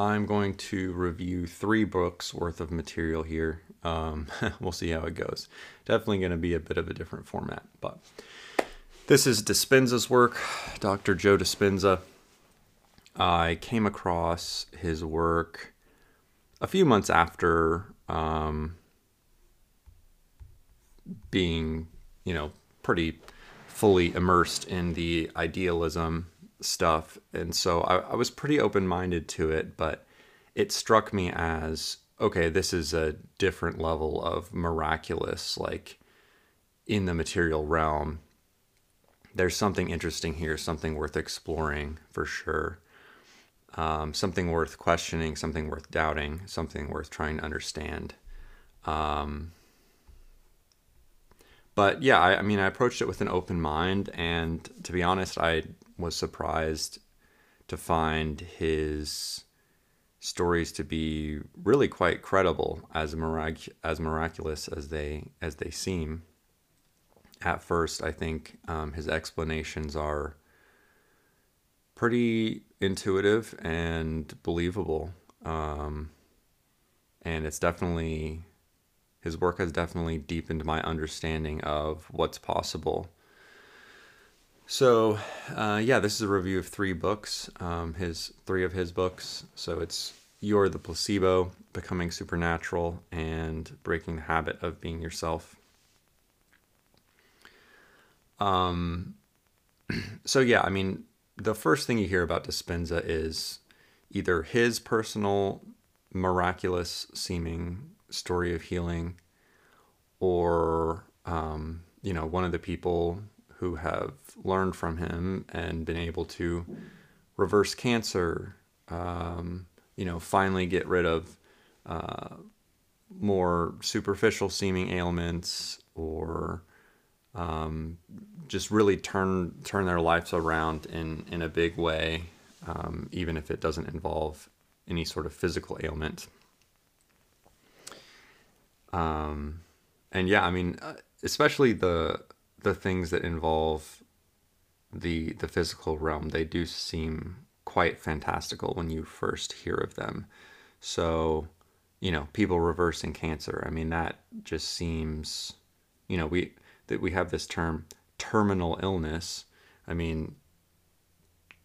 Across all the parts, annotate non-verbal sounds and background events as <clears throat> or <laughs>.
I'm going to review three books worth of material here. Um, <laughs> we'll see how it goes. Definitely going to be a bit of a different format, but this is Dispenza's work, Dr. Joe Dispenza. I came across his work a few months after um, being, you know, pretty fully immersed in the idealism stuff. And so I, I was pretty open minded to it, but it struck me as okay, this is a different level of miraculous, like in the material realm. There's something interesting here, something worth exploring for sure. Um, something worth questioning, something worth doubting, something worth trying to understand. Um, but yeah, I, I, mean, I approached it with an open mind, and to be honest, I was surprised to find his stories to be really quite credible, as mirac- as miraculous as they as they seem. At first, I think um, his explanations are pretty intuitive and believable, um, and it's definitely his work has definitely deepened my understanding of what's possible. So, uh, yeah, this is a review of three books, um, his three of his books. So it's You're the Placebo, Becoming Supernatural, and Breaking the Habit of Being Yourself. Um, <clears throat> so yeah, I mean, the first thing you hear about Dispenza is either his personal miraculous seeming story of healing, or um, you know, one of the people who have learned from him and been able to reverse cancer, um, you know, finally get rid of uh, more superficial seeming ailments or um, just really turn turn their lives around in in a big way, um, even if it doesn't involve any sort of physical ailment. Um, and yeah, I mean, uh, especially the the things that involve the the physical realm, they do seem quite fantastical when you first hear of them. So, you know, people reversing cancer. I mean, that just seems, you know, we that we have this term terminal illness. I mean,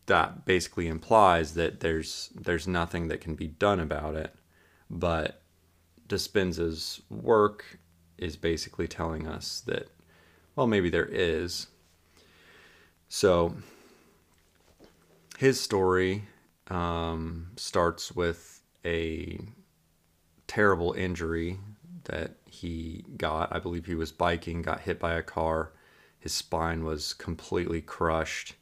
that basically implies that there's there's nothing that can be done about it. But Dispenza's work is basically telling us that, well, maybe there is. So his story um, starts with a terrible injury that he got. I believe he was biking, got hit by a car. His spine was completely crushed.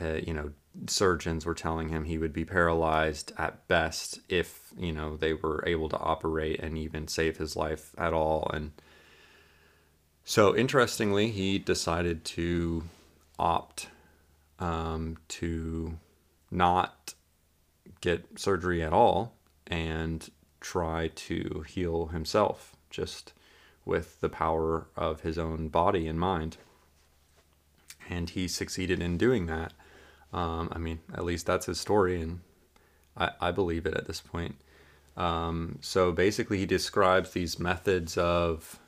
Uh, you know, surgeons were telling him he would be paralyzed at best if you know they were able to operate and even save his life at all and so interestingly he decided to opt um, to not get surgery at all and try to heal himself just with the power of his own body and mind and he succeeded in doing that um, I mean, at least that's his story, and I, I believe it at this point. Um, so basically, he describes these methods of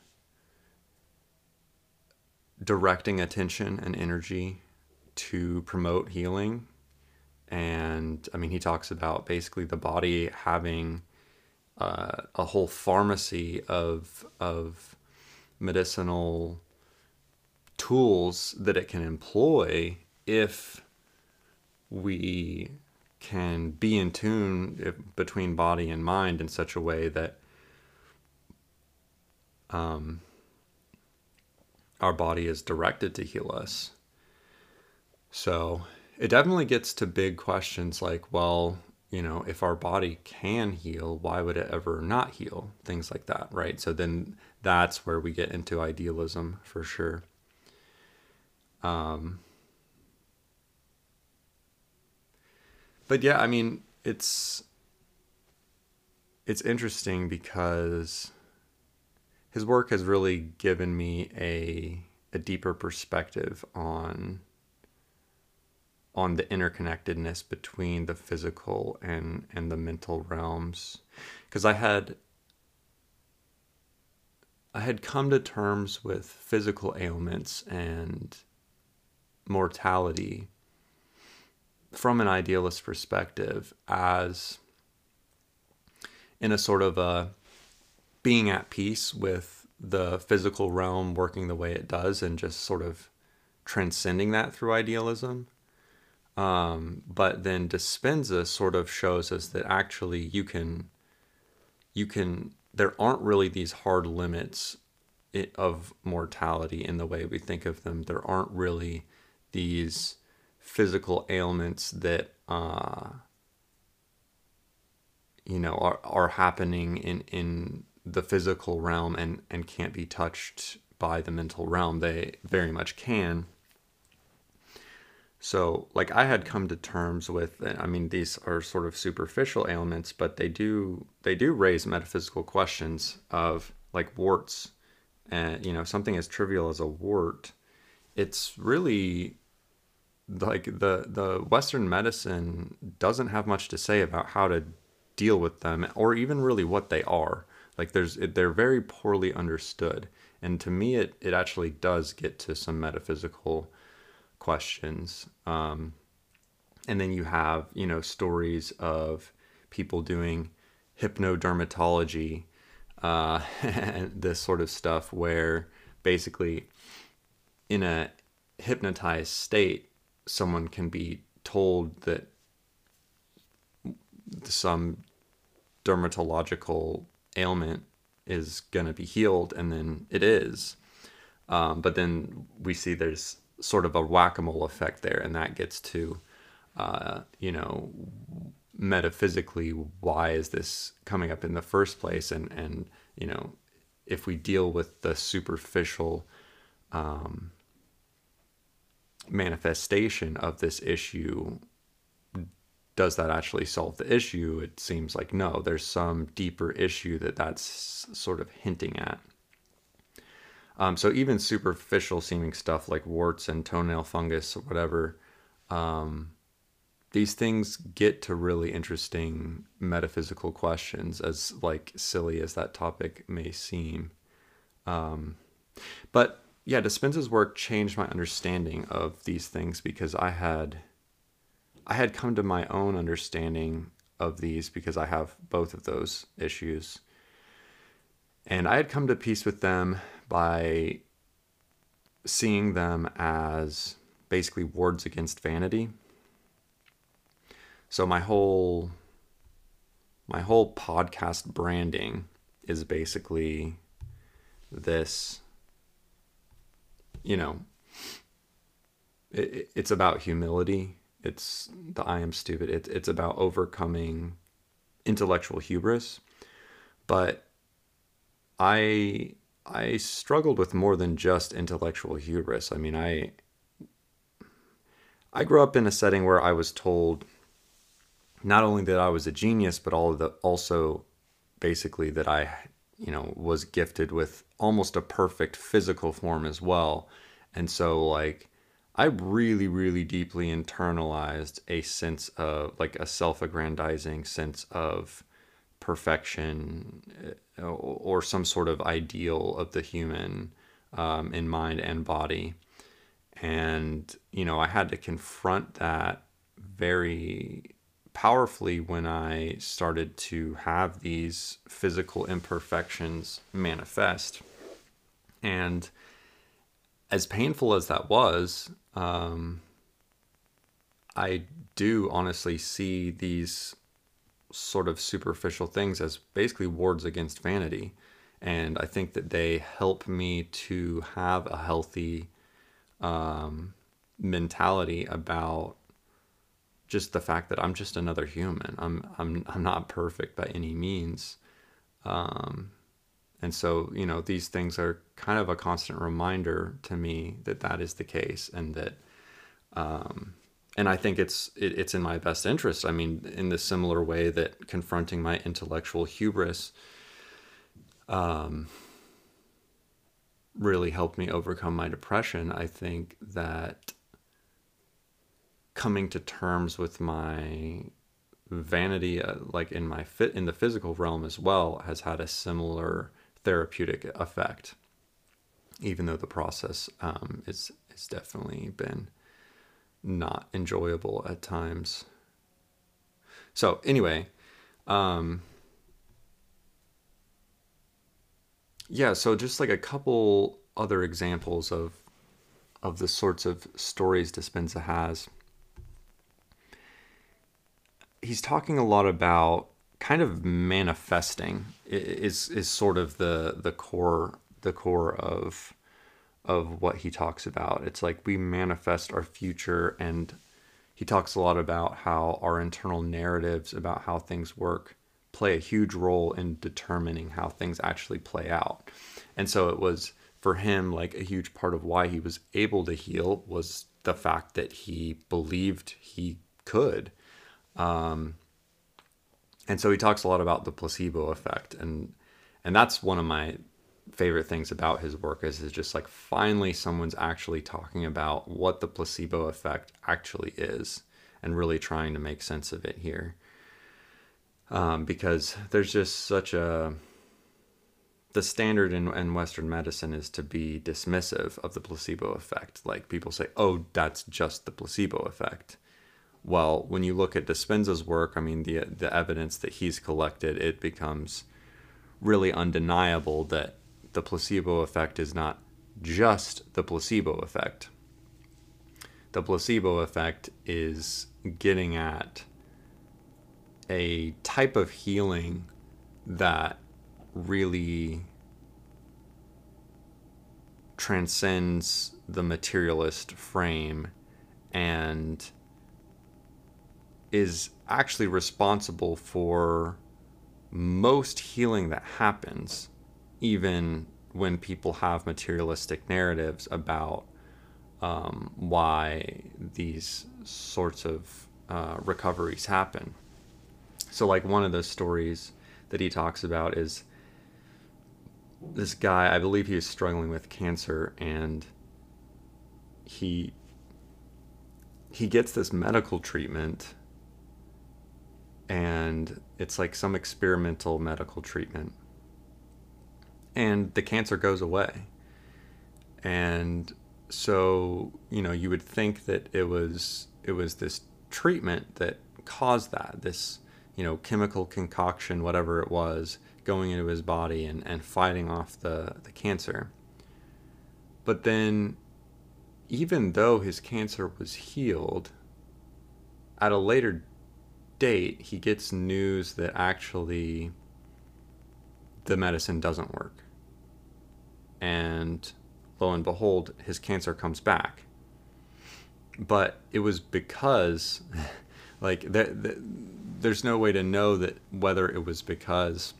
directing attention and energy to promote healing. And I mean, he talks about basically the body having uh, a whole pharmacy of, of medicinal tools that it can employ if we can be in tune between body and mind in such a way that um, our body is directed to heal us. So it definitely gets to big questions like, well, you know, if our body can heal, why would it ever not heal? Things like that, right? So then that's where we get into idealism for sure. Um, but yeah, I mean, it's it's interesting because his work has really given me a a deeper perspective on on the interconnectedness between the physical and and the mental realms. Because I had I had come to terms with physical ailments and mortality from an idealist perspective as in a sort of a being at peace with the physical realm working the way it does and just sort of transcending that through idealism. Um, but then Dispenza sort of shows us that actually you can, you can, there aren't really these hard limits of mortality in the way we think of them. There aren't really these physical ailments that uh, you know are, are happening in in the physical realm and and can't be touched by the mental realm they very much can so like i had come to terms with i mean these are sort of superficial ailments but they do they do raise metaphysical questions of like warts and you know something as trivial as a wart it's really like the the Western medicine doesn't have much to say about how to deal with them or even really what they are. Like there's they're very poorly understood, and to me it it actually does get to some metaphysical questions. Um, and then you have you know stories of people doing hypnodermatology, uh, <laughs> this sort of stuff where basically in a hypnotized state someone can be told that some dermatological ailment is going to be healed and then it is. Um, but then we see there's sort of a whack-a-mole effect there and that gets to uh, you know metaphysically why is this coming up in the first place? And and you know if we deal with the superficial um, manifestation of this issue does that actually solve the issue? It seems like no. There's some deeper issue that that's sort of hinting at. Um, so even superficial seeming stuff like warts and toenail fungus or whatever um, these things get to really interesting metaphysical questions as like silly as that topic may seem. Um, but yeah, Dispenza's work changed my understanding of these things because I had I had come to my own understanding of these because I have both of those issues. And I had come to peace with them by seeing them as basically wards against vanity. So my whole my whole podcast branding is basically this you know, it, it's about humility. It's the I am stupid. It's it's about overcoming intellectual hubris. But I I struggled with more than just intellectual hubris. I mean, I I grew up in a setting where I was told not only that I was a genius, but all the also basically that I you know, was gifted with almost a perfect physical form as well. And so, like, I really, really deeply internalized a sense of, like, a self aggrandizing sense of perfection uh, or some sort of ideal of the human um, in mind and body. And, you know, I had to confront that very powerfully when I started to have these physical imperfections manifest. And as painful as that was, um, I do honestly see these sort of superficial things as basically wards against vanity. And I think that they help me to have a healthy um, mentality about just the fact that I'm just another human. I'm I'm I'm not perfect by any means. Um, and so, you know, these things are kind of a constant reminder to me that that is the case and that um, and I think it's it, it's in my best interest. I mean, in the similar way that confronting my intellectual hubris um, really helped me overcome my depression, I think that coming to terms with my vanity uh, like in my fit in the physical realm as well has had a similar therapeutic effect even though the process um, is definitely been not enjoyable at times. So anyway um, yeah so just like a couple other examples of of the sorts of stories dispenza has. He's talking a lot about kind of manifesting is is sort of the the core the core of of what he talks about. It's like we manifest our future and he talks a lot about how our internal narratives about how things work play a huge role in determining how things actually play out. And so it was for him like a huge part of why he was able to heal was the fact that he believed he could um, and so he talks a lot about the placebo effect, and and that's one of my favorite things about his work is is just like finally someone's actually talking about what the placebo effect actually is, and really trying to make sense of it here. Um, because there's just such a the standard in, in Western medicine is to be dismissive of the placebo effect. Like people say, oh, that's just the placebo effect well, when you look at Dispenza's work, I mean, the the evidence that he's collected, it becomes really undeniable that the placebo effect is not just the placebo effect. The placebo effect is getting at a type of healing that really transcends the materialist frame and is actually responsible for most healing that happens, even when people have materialistic narratives about um, why these sorts of uh, recoveries happen. So, like one of the stories that he talks about is this guy, I believe he was struggling with cancer, and he he gets this medical treatment and it's like some experimental medical treatment. And the cancer goes away. And so, you know, you would think that it was it was this treatment that caused that, this, you know, chemical concoction, whatever it was, going into his body and, and fighting off the, the cancer. But then even though his cancer was healed, at a later date, he gets news that actually the medicine doesn't work. And lo and behold, his cancer comes back. But it was because, <laughs> like, the, the, there's no way to know that whether it was because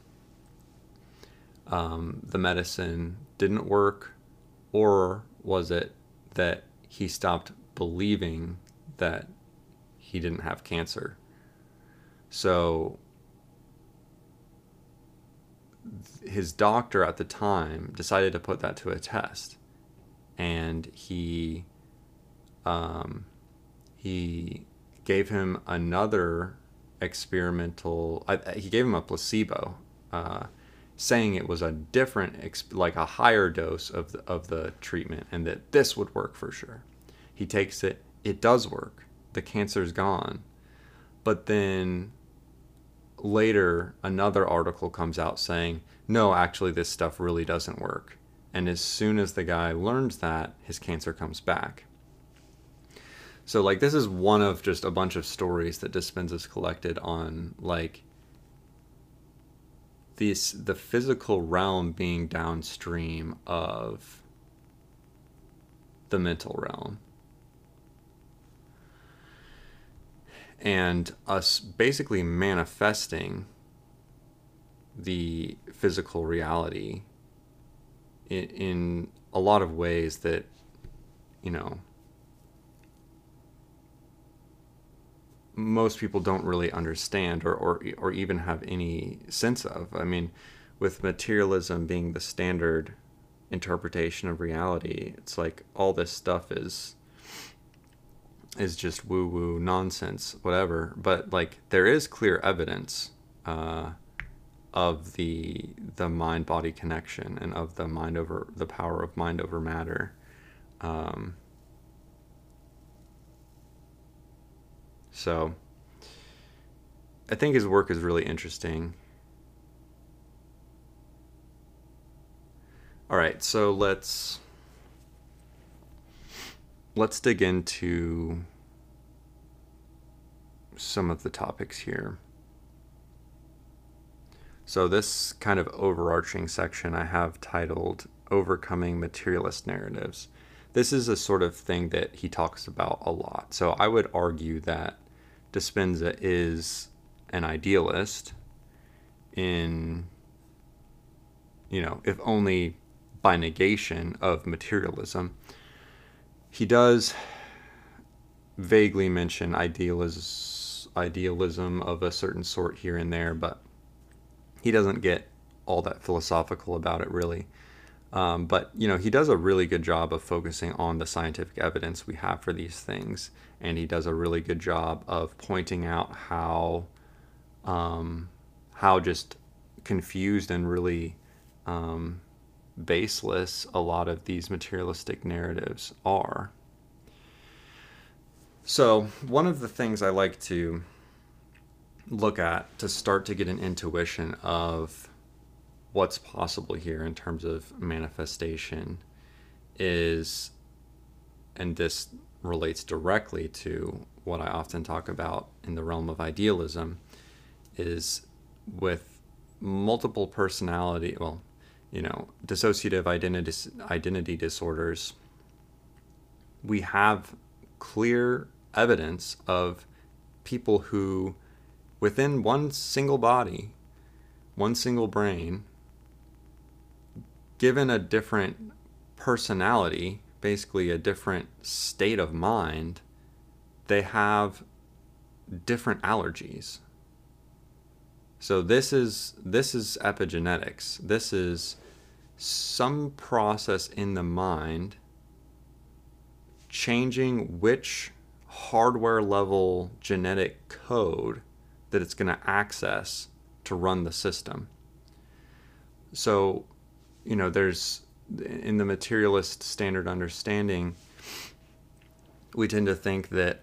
um, the medicine didn't work or was it that he stopped believing that he didn't have cancer so his doctor at the time decided to put that to a test, and he um, he gave him another experimental. Uh, he gave him a placebo, uh, saying it was a different, like a higher dose of the, of the treatment, and that this would work for sure. He takes it. It does work. The cancer's gone. But then later another article comes out saying, no, actually, this stuff really doesn't work. And as soon as the guy learns that, his cancer comes back. So, like, this is one of just a bunch of stories that Dispenza's collected on, like, this the physical realm being downstream of the mental realm. And us basically manifesting the physical reality in, in a lot of ways that you know most people don't really understand or, or or even have any sense of. I mean, with materialism being the standard interpretation of reality, it's like all this stuff is is just woo woo nonsense, whatever. But like there is clear evidence uh, of the the mind body connection and of the mind over the power of mind over matter. Um, so I think his work is really interesting. All right, so let's let's dig into some of the topics here. So, this kind of overarching section I have titled Overcoming Materialist Narratives. This is a sort of thing that he talks about a lot. So, I would argue that Dispenza is an idealist in, you know, if only by negation of materialism he does vaguely mention idealism, idealism of a certain sort here and there, but he doesn't get all that philosophical about it really. Um, but you know, he does a really good job of focusing on the scientific evidence we have for these things, and he does a really good job of pointing out how um, how just confused and really um, baseless a lot of these materialistic narratives are. So, one of the things I like to look at to start to get an intuition of what's possible here in terms of manifestation is, and this relates directly to what I often talk about in the realm of idealism, is with multiple personality, well, you know, dissociative identity, identity disorders, we have clear evidence of people who, within one single body, one single brain, given a different personality, basically a different state of mind, they have different allergies. So this is this is epigenetics. This is some process in the mind changing which hardware level genetic code that it's going to access to run the system. So, you know, there's in the materialist standard understanding, we tend to think that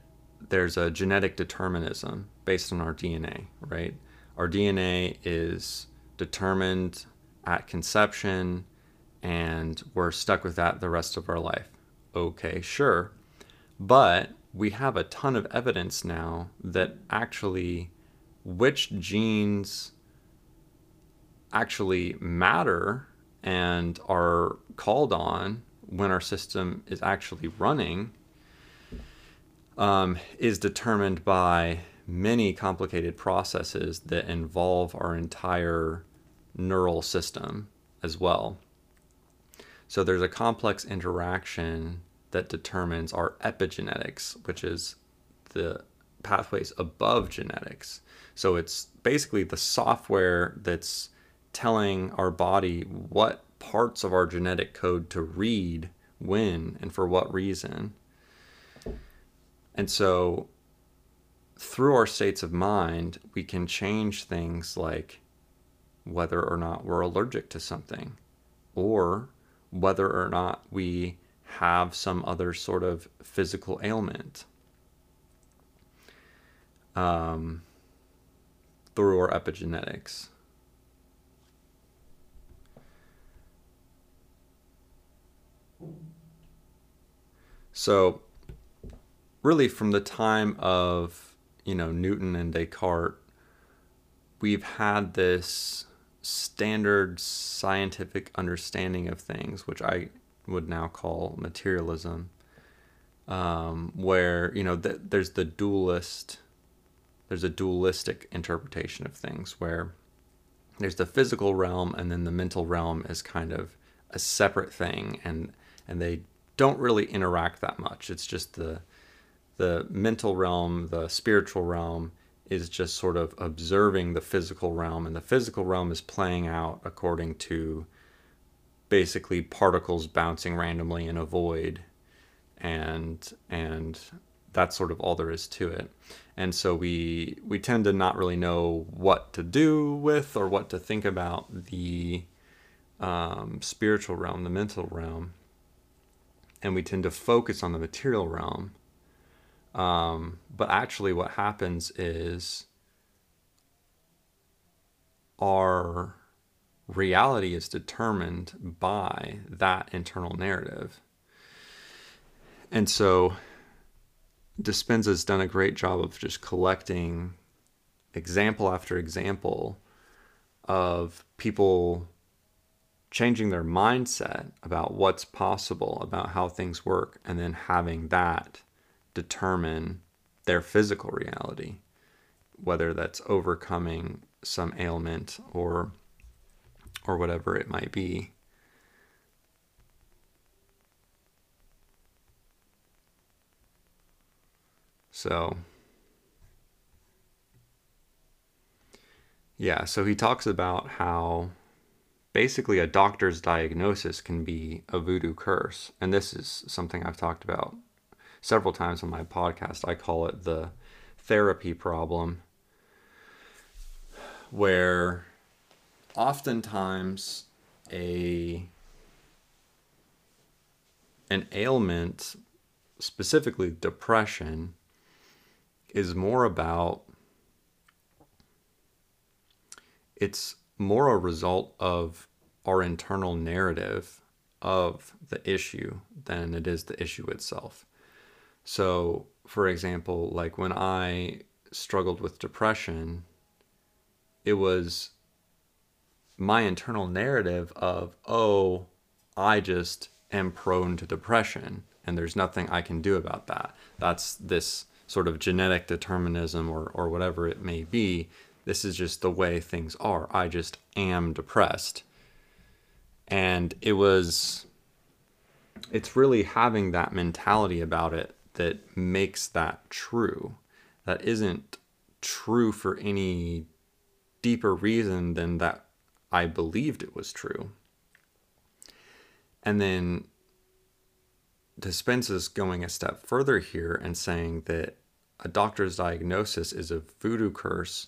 there's a genetic determinism based on our DNA, right? Our DNA is determined at conception and we're stuck with that the rest of our life. Okay, sure. But we have a ton of evidence now that actually which genes actually matter and are called on when our system is actually running um, is determined by many complicated processes that involve our entire neural system as well. So there's a complex interaction that determines our epigenetics, which is the pathways above genetics. So it's basically the software that's telling our body what parts of our genetic code to read when and for what reason. And so through our states of mind, we can change things like whether or not we're allergic to something or whether or not we have some other sort of physical ailment um, through our epigenetics. So, really, from the time of you know, Newton and Descartes, we've had this standard scientific understanding of things, which I would now call materialism, um, where, you know, th- there's the dualist, there's a dualistic interpretation of things where there's the physical realm and then the mental realm is kind of a separate thing and and they don't really interact that much. It's just the the mental realm, the spiritual realm, is just sort of observing the physical realm, and the physical realm is playing out according to basically particles bouncing randomly in a void, and and that's sort of all there is to it. And so we we tend to not really know what to do with or what to think about the um, spiritual realm, the mental realm, and we tend to focus on the material realm. Um, but actually, what happens is our reality is determined by that internal narrative. And so Dispenza's done a great job of just collecting example after example of people changing their mindset about what's possible, about how things work, and then having that determine their physical reality, whether that's overcoming some ailment or or whatever it might be. So, yeah, so he talks about how basically a doctor's diagnosis can be a voodoo curse. And this is something I've talked about several times on my podcast. I call it the therapy problem, where oftentimes a an ailment specifically depression is more about it's more a result of our internal narrative of the issue than it is the issue itself. So, for example, like when I struggled with depression, it was my internal narrative of, oh, I just am prone to depression and there's nothing I can do about that. That's this sort of genetic determinism or, or whatever it may be. This is just the way things are. I just am depressed. And it was, it's really having that mentality about it that makes that true. That isn't true for any deeper reason than that I believed it was true. And then Dispenza's going a step further here and saying that a doctor's diagnosis is a voodoo curse.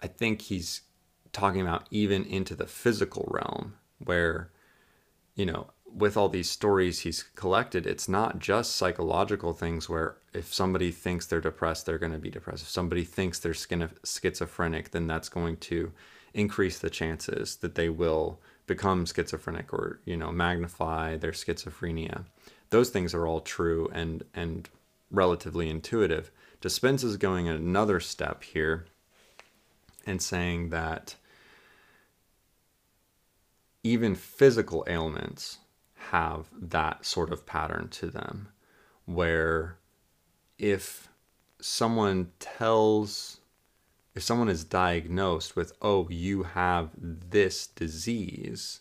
I think he's talking about even into the physical realm where, you know, with all these stories he's collected, it's not just psychological things where if somebody thinks they're depressed, they're going to be depressed. If somebody thinks they're schizophrenic, then that's going to increase the chances that they will become schizophrenic or, you know, magnify their schizophrenia those things are all true and and relatively intuitive. Dispenza is going another step here and saying that even physical ailments have that sort of pattern to them where if someone tells if someone is diagnosed with oh you have this disease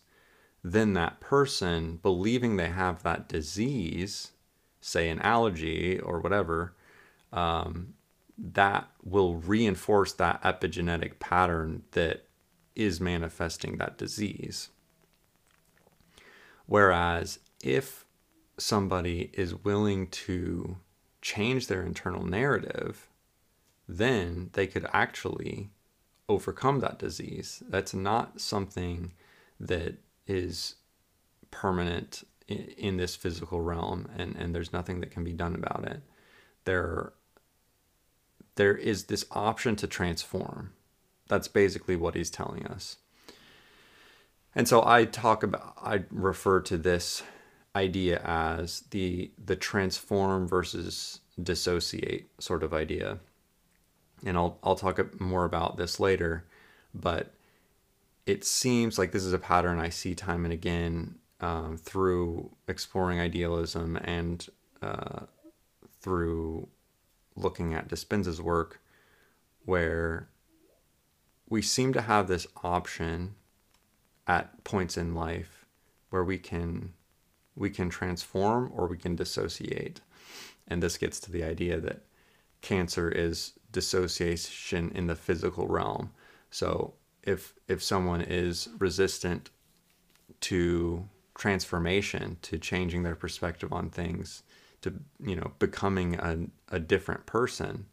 then that person believing they have that disease, say an allergy or whatever, um, that will reinforce that epigenetic pattern that is manifesting that disease. Whereas if somebody is willing to change their internal narrative, then they could actually overcome that disease. That's not something that is permanent in, this physical realm and, and there's nothing that can be done about it. There there is this option to transform. That's basically what he's telling us. And so I talk about I refer to this idea as the the transform versus dissociate sort of idea. And I'll I'll talk more about this later, but it seems like this is a pattern I see time and again um, through exploring idealism and uh, through looking at Dispenza's work, where we seem to have this option at points in life where we can we can transform or we can dissociate. And this gets to the idea that cancer is dissociation in the physical realm. So if if someone is resistant to transformation, to changing their perspective on things, to you know becoming a, a different person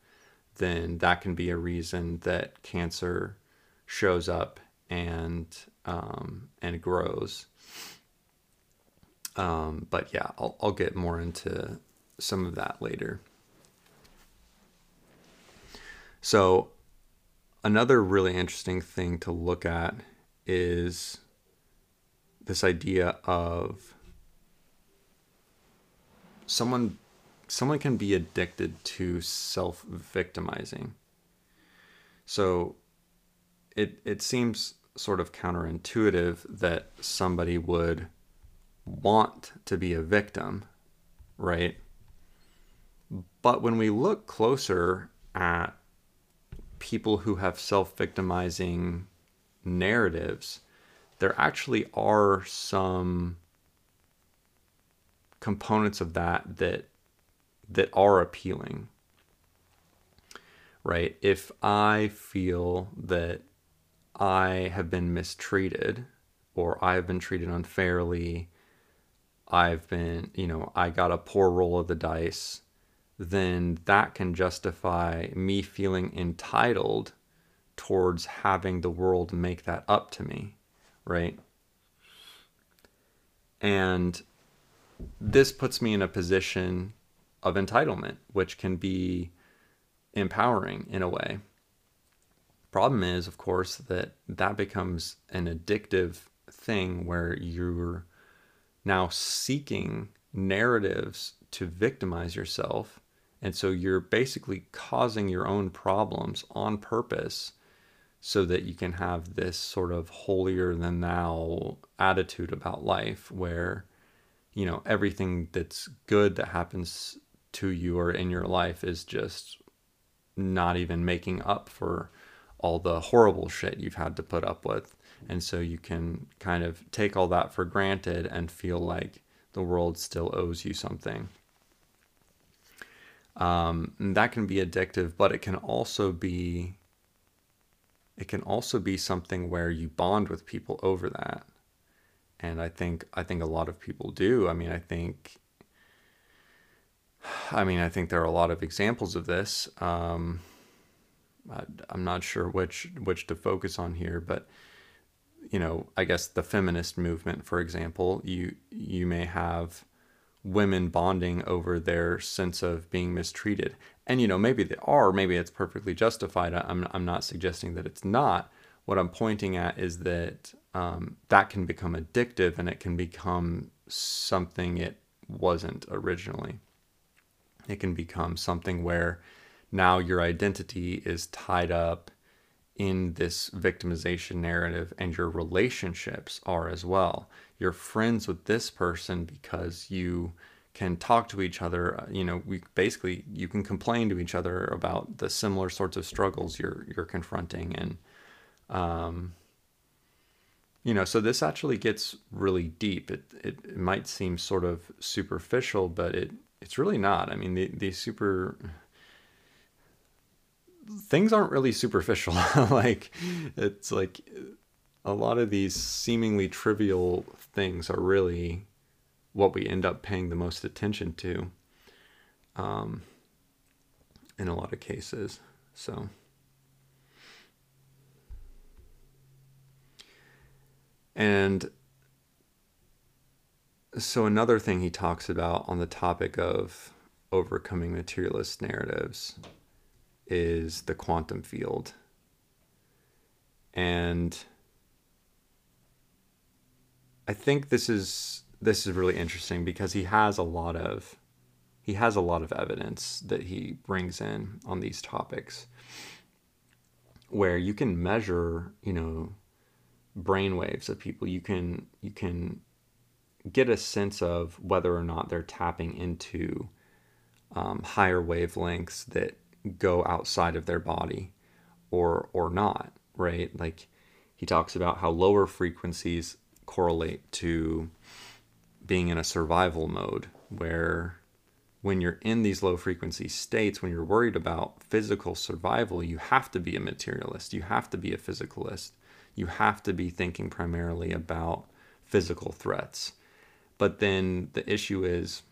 then that can be a reason that cancer shows up and um, and grows um, but yeah I'll, I'll get more into some of that later so another really interesting thing to look at is this idea of someone someone can be addicted to self-victimizing. So it it seems sort of counterintuitive that somebody would want to be a victim, right? But when we look closer at people who have self-victimizing narratives, there actually are some components of that that that are appealing right if i feel that i have been mistreated or i've been treated unfairly. I've been you know i got a poor roll of the dice. Then that can justify me feeling entitled towards having the world make that up to me right? And this puts me in a position of entitlement, which can be empowering in a way. Problem is, of course, that that becomes an addictive thing where you're now seeking narratives to victimize yourself. And so you're basically causing your own problems on purpose so that you can have this sort of holier than thou attitude about life where you know everything that's good that happens to you or in your life is just not even making up for all the horrible shit you've had to put up with and so you can kind of take all that for granted and feel like the world still owes you something um, that can be addictive but it can also be it can also be something where you bond with people over that and I think I think a lot of people do. I mean, I think I mean, I think there are a lot of examples of this. Um, I, am not sure which which to focus on here, but you know, I guess the feminist movement, for example, you you may have women bonding over their sense of being mistreated, and you know, maybe they are, maybe it's perfectly justified. I'm I'm not suggesting that it's not. What I'm pointing at is that um, that can become addictive and it can become something it wasn't originally. It can become something where now your identity is tied up in this victimization narrative and your relationships are as well. You're friends with this person because you can talk to each other, uh, you know, we basically you can complain to each other about the similar sorts of struggles you're you're confronting and um, you know, so this actually gets really deep. It, it, it might seem sort of superficial, but it it's really not. I mean, the the super things aren't really superficial. <laughs> like it's like a lot of these seemingly trivial things are really what we end up paying the most attention to um, in a lot of cases. So. And so, another thing he talks about on the topic of overcoming materialist narratives is the quantum field. And I think this is this is really interesting because he has a lot of he has a lot of evidence that he brings in on these topics where you can measure, you know, brainwaves of people. You can you can get a sense of whether or not they're tapping into um, higher wavelengths that go outside of their body or or not right? Like he talks about how lower frequencies correlate to being in a survival mode where when you're in these low frequency states when you're worried about physical survival you have to be a materialist. You have to be a physicalist. You have to be thinking primarily about physical threats. But then the issue is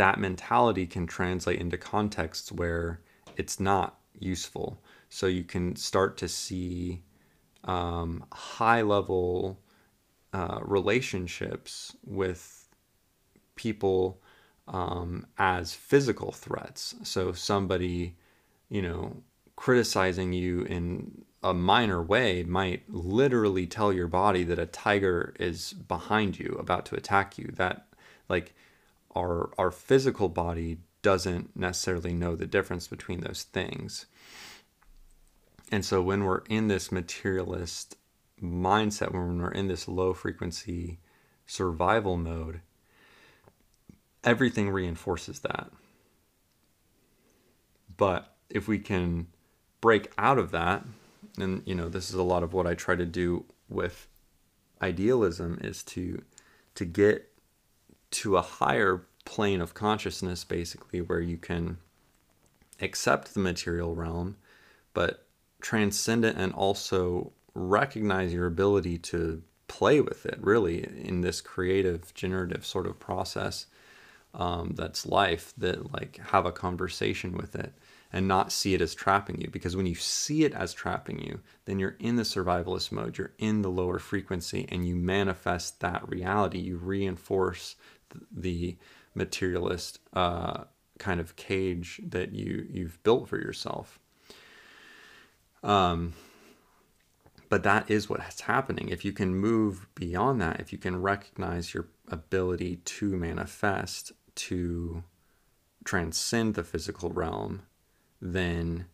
that mentality can translate into contexts where it's not useful. So you can start to see um, high level uh, relationships with people um, as physical threats. So somebody, you know, criticizing you in a minor way might literally tell your body that a tiger is behind you about to attack you that like our our physical body doesn't necessarily know the difference between those things. And so when we're in this materialist mindset when we're in this low frequency survival mode everything reinforces that. But if we can break out of that and you know this is a lot of what I try to do with idealism is to to get to a higher plane of consciousness basically where you can accept the material realm but transcend it and also recognize your ability to play with it really in this creative generative sort of process um, that's life that like have a conversation with it and not see it as trapping you. Because when you see it as trapping you, then you're in the survivalist mode, you're in the lower frequency, and you manifest that reality. You reinforce the materialist uh, kind of cage that you you've built for yourself. Um, but that is what's happening. If you can move beyond that, if you can recognize your ability to manifest, to transcend the physical realm, then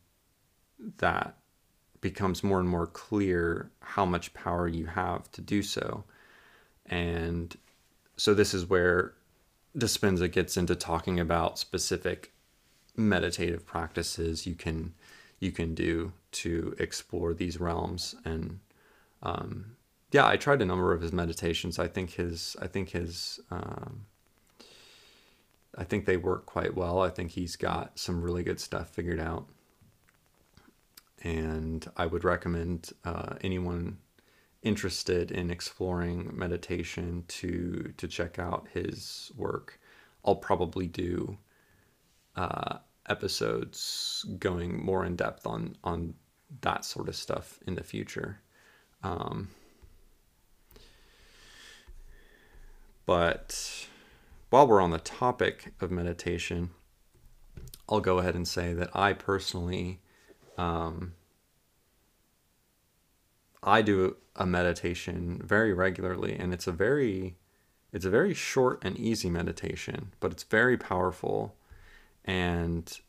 that becomes more and more clear how much power you have to do so. And so this is where Dispenza gets into talking about specific meditative practices you can you can do to explore these realms and um, yeah i tried a number of his meditations i think his i think his um, I think they work quite well. I think he's got some really good stuff figured out. And I would recommend uh, anyone interested in exploring meditation to to check out his work. I'll probably do uh, episodes going more in depth on on that sort of stuff in the future. Um, but while we're on the topic of meditation, I'll go ahead and say that I personally, um, I do a meditation very regularly, and it's a very, it's a very short and easy meditation, but it's very powerful, and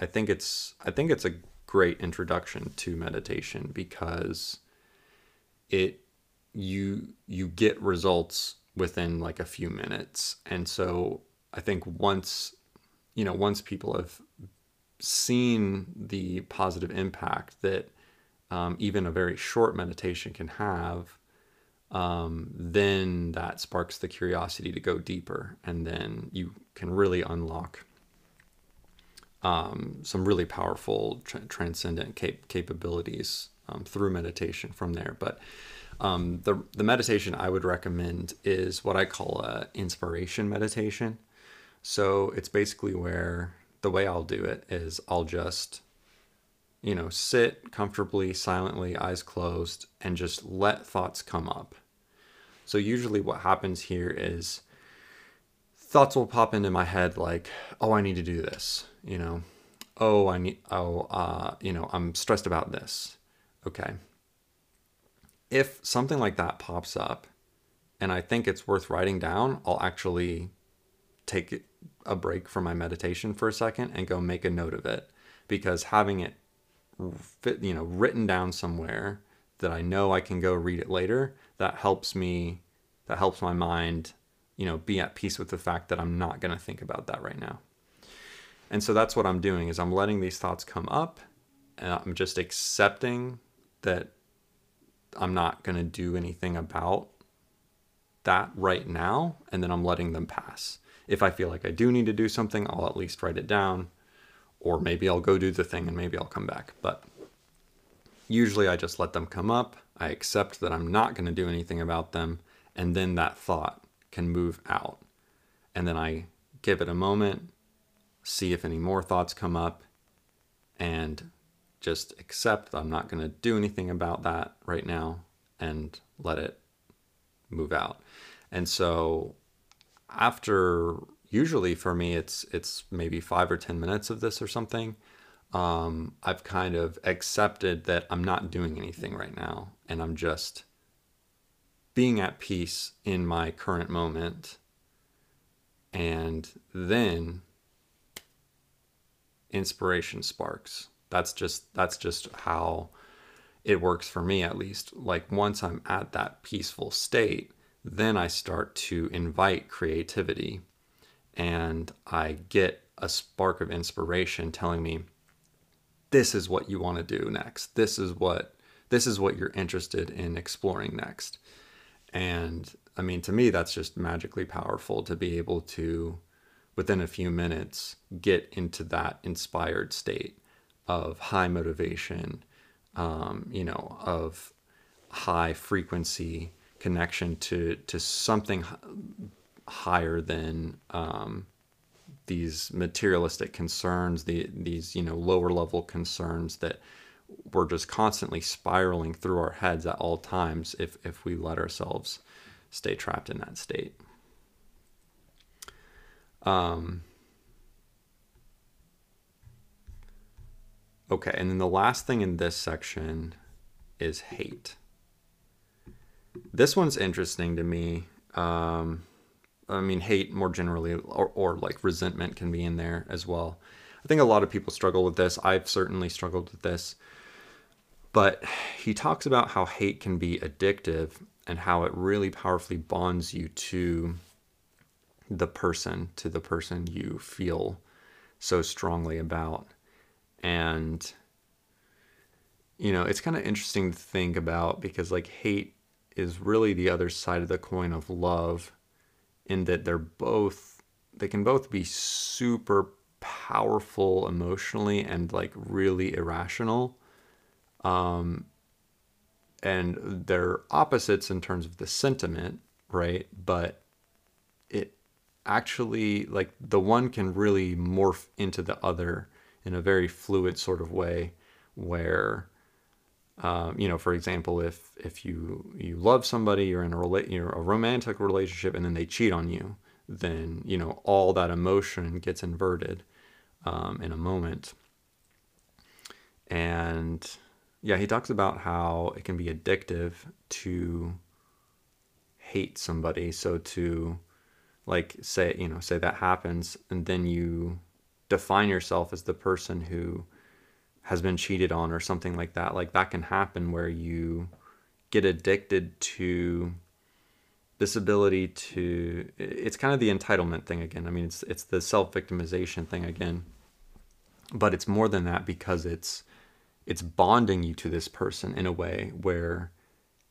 I think it's, I think it's a great introduction to meditation because it, you, you get results within like a few minutes. And so I think once, you know, once people have seen the positive impact that um, even a very short meditation can have, um, then that sparks the curiosity to go deeper. And then you can really unlock um, some really powerful tra- transcendent cap- capabilities um, through meditation from there. But um, the the meditation I would recommend is what I call a inspiration meditation. So it's basically where the way I'll do it is I'll just you know sit comfortably, silently, eyes closed, and just let thoughts come up. So usually what happens here is thoughts will pop into my head like, oh, I need to do this, you know. Oh, I need oh uh, you know, I'm stressed about this. Okay if something like that pops up and I think it's worth writing down, I'll actually take a break from my meditation for a second and go make a note of it because having it fit, you know, written down somewhere that I know I can go read it later, that helps me that helps my mind, you know, be at peace with the fact that I'm not going to think about that right now. And so that's what I'm doing is I'm letting these thoughts come up and I'm just accepting that I'm not going to do anything about that right now, and then I'm letting them pass. If I feel like I do need to do something, I'll at least write it down, or maybe I'll go do the thing and maybe I'll come back. But usually I just let them come up. I accept that I'm not going to do anything about them, and then that thought can move out. And then I give it a moment, see if any more thoughts come up, and just accept I'm not going to do anything about that right now and let it move out. And so after usually for me it's it's maybe 5 or 10 minutes of this or something um, I've kind of accepted that I'm not doing anything right now and I'm just being at peace in my current moment. And then inspiration sparks. That's just that's just how it works for me at least. Like once I'm at that peaceful state, then I start to invite creativity and I get a spark of inspiration telling me this is what you want to do next. This is what this is what you're interested in exploring next. And I mean to me that's just magically powerful to be able to within a few minutes get into that inspired state of high motivation, um, you know, of high frequency connection to to something higher than um, these materialistic concerns, the these you know lower level concerns that we're just constantly spiraling through our heads at all times if if we let ourselves stay trapped in that state. Um, okay, and then the last thing in this section is hate. This one's interesting to me. Um, I mean, hate more generally, or, or like resentment can be in there as well. I think a lot of people struggle with this. I've certainly struggled with this. But he talks about how hate can be addictive and how it really powerfully bonds you to the person, to the person you feel so strongly about. And, you know, it's kind of interesting to think about because, like, hate is really the other side of the coin of love in that they're both they can both be super powerful emotionally and like really irrational. Um and they're opposites in terms of the sentiment right? But it actually like the one can really morph into the other in a very fluid sort of way where um, you know, for example, if if you you love somebody, you're in a rela- you're a romantic relationship, and then they cheat on you, then you know all that emotion gets inverted um, in a moment. And yeah, he talks about how it can be addictive to hate somebody. So to like say you know say that happens, and then you define yourself as the person who has been cheated on or something like that like that can happen where you get addicted to this ability to it's kind of the entitlement thing again. I mean it's it's the self-victimization thing again. But it's more than that because it's it's bonding you to this person in a way where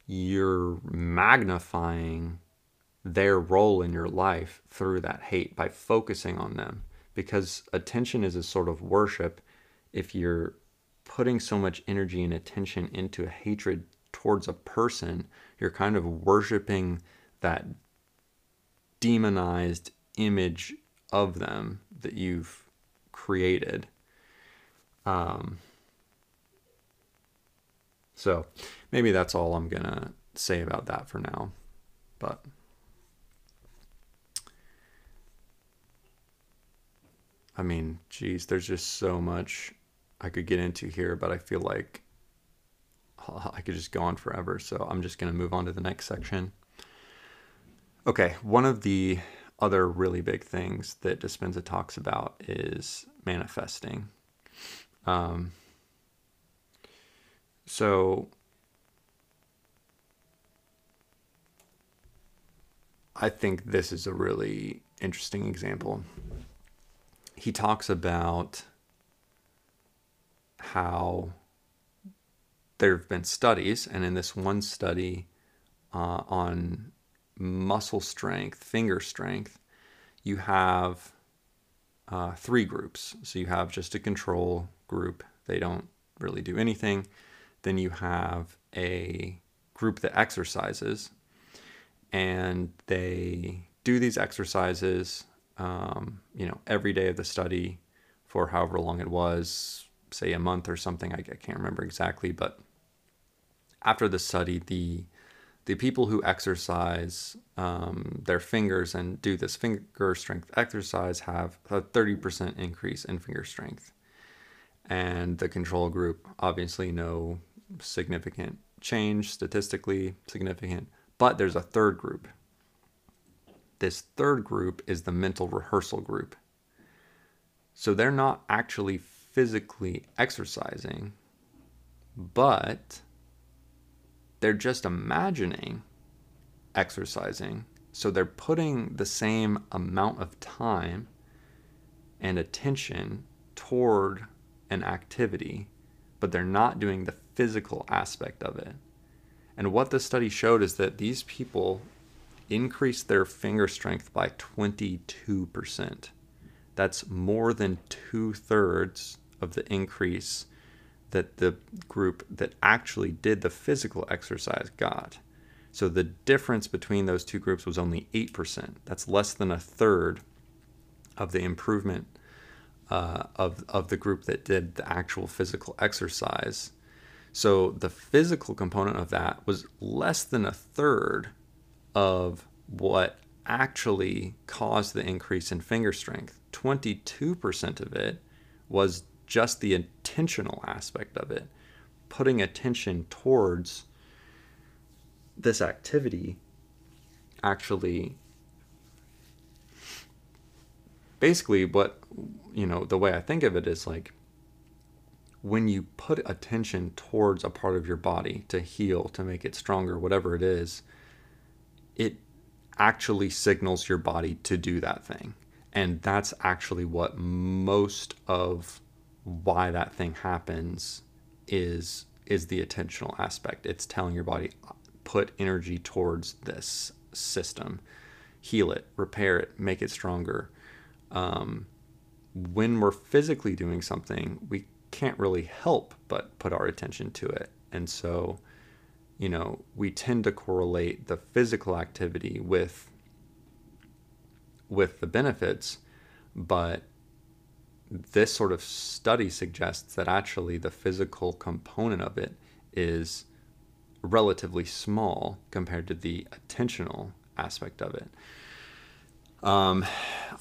you're magnifying their role in your life through that hate by focusing on them. Because attention is a sort of worship if you're putting so much energy and attention into a hatred towards a person, you're kind of worshiping that demonized image of them that you've created. Um, so maybe that's all I'm going to say about that for now. But. I mean, geez, there's just so much I could get into here, but I feel like I could just go on forever. So I'm just going to move on to the next section. Okay, one of the other really big things that Dispenza talks about is manifesting. Um, so I think this is a really interesting example. He talks about how there have been studies, and in this one study uh, on muscle strength, finger strength, you have uh, three groups. So you have just a control group, they don't really do anything. Then you have a group that exercises, and they do these exercises um, you know, every day of the study for however long it was, say a month or something. I, I can't remember exactly, but after the study, the the people who exercise um, their fingers and do this finger strength exercise have a 30% increase in finger strength. And the control group, obviously, no significant change, statistically significant, but there's a third group. This third group is the mental rehearsal group. So they're not actually physically exercising, but they're just imagining exercising. So they're putting the same amount of time and attention toward an activity, but they're not doing the physical aspect of it. And what the study showed is that these people increased their finger strength by 22%. That's more than two thirds of the increase that the group that actually did the physical exercise got. So the difference between those two groups was only 8%. That's less than a third of the improvement uh, of, of the group that did the actual physical exercise. So the physical component of that was less than a third of what actually caused the increase in finger strength. 22% of it was just the intentional aspect of it, putting attention towards this activity actually basically what you know the way i think of it is like when you put attention towards a part of your body to heal to make it stronger whatever it is it actually signals your body to do that thing. And that's actually what most of why that thing happens is is the attentional aspect. It's telling your body put energy towards this system, heal it, repair it, make it stronger. Um, when we're physically doing something, we can't really help but put our attention to it, and so you know we tend to correlate the physical activity with with the benefits, but this sort of study suggests that actually the physical component of it is relatively small compared to the attentional aspect of it. Um,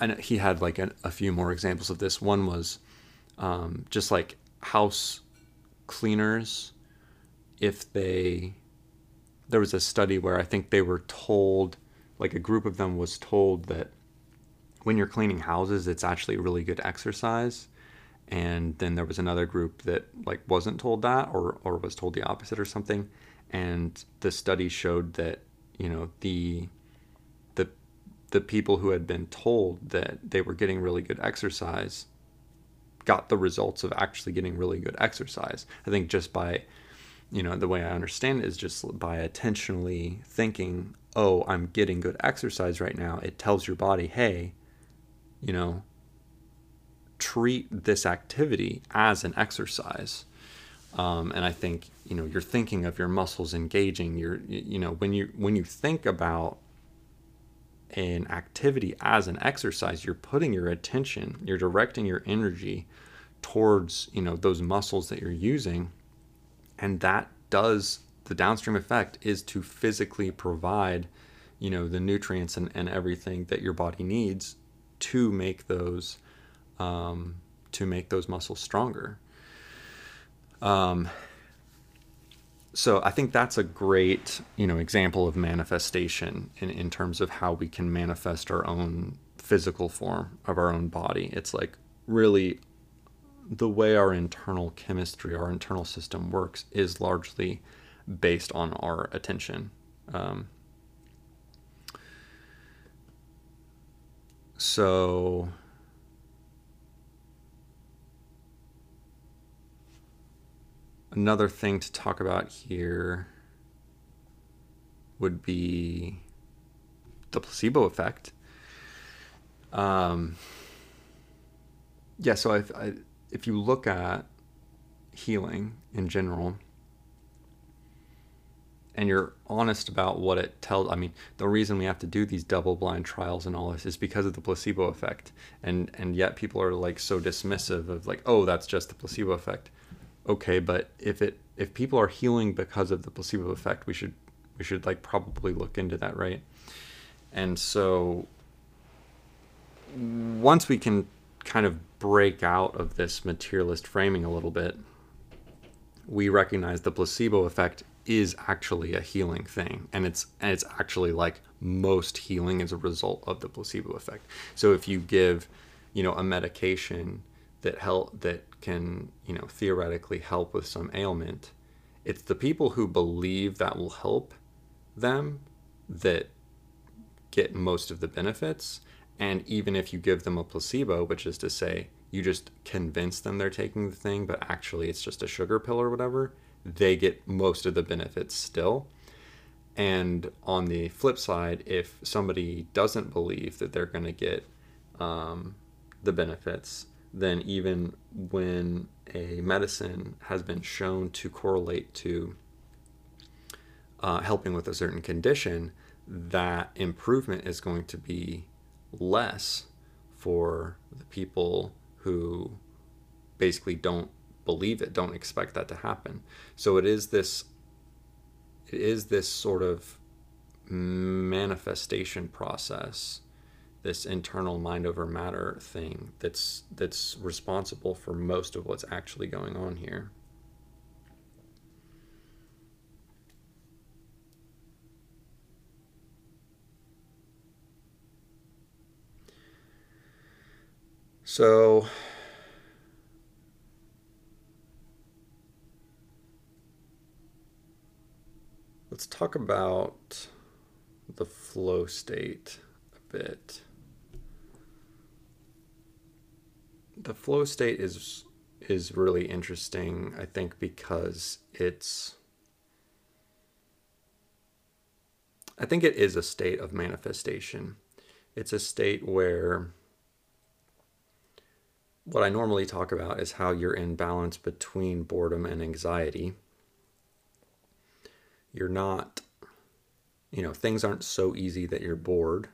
and he had like a, a, few more examples of this. One was um, just like house cleaners, if they, there was a study where I think they were told, like a group of them was told that when you're cleaning houses, it's actually really good exercise. And then there was another group that like wasn't told that or, or was told the opposite or something. And the study showed that, you know, the the the people who had been told that they were getting really good exercise got the results of actually getting really good exercise. I think just by you know, the way I understand it is just by attentionally thinking, oh, I'm getting good exercise right now, it tells your body, hey, you know, treat this activity as an exercise. Um, and I think you know you're thinking of your muscles engaging. You're you know when you when you think about an activity as an exercise, you're putting your attention, you're directing your energy towards you know those muscles that you're using, and that does the downstream effect is to physically provide you know the nutrients and, and everything that your body needs to make those um, to make those muscles stronger. Um, so I think that's a great you know example of manifestation in, in terms of how we can manifest our own physical form of our own body. It's like really the way our internal chemistry, our internal system works is largely based on our attention. Um, So another thing to talk about here would be the placebo effect. Um, yeah, so if, if you look at healing in general, and you're honest about what it tells i mean the reason we have to do these double blind trials and all this is because of the placebo effect. And and yet people are like so dismissive of like oh that's just the placebo effect. Okay but if it if people are healing because of the placebo effect we should we should like probably look into that right? And so once we can kind of break out of this materialist framing a little bit we recognize the placebo effect is actually a healing thing and it's and it's actually like most healing is a result of the placebo effect. So if you give you know a medication that help that can you know theoretically help with some ailment it's the people who believe that will help them that get most of the benefits. And even if you give them a placebo which is to say you just convince them they're taking the thing but actually it's just a sugar pill or whatever they get most of the benefits still. And on the flip side, if somebody doesn't believe that they're going to get um, the benefits, then even when a medicine has been shown to correlate to uh, helping with a certain condition, that improvement is going to be less for the people who basically don't believe it don't expect that to happen. So it is this it is this sort of manifestation process this internal mind over matter thing that's that's responsible for most of what's actually going on here so let's talk about the flow state a bit. The flow state is is really interesting, I think, because it's I think it is a state of manifestation. It's a state where what I normally talk about is how you're in balance between boredom and anxiety you're not, you know, things aren't so easy that you're bored,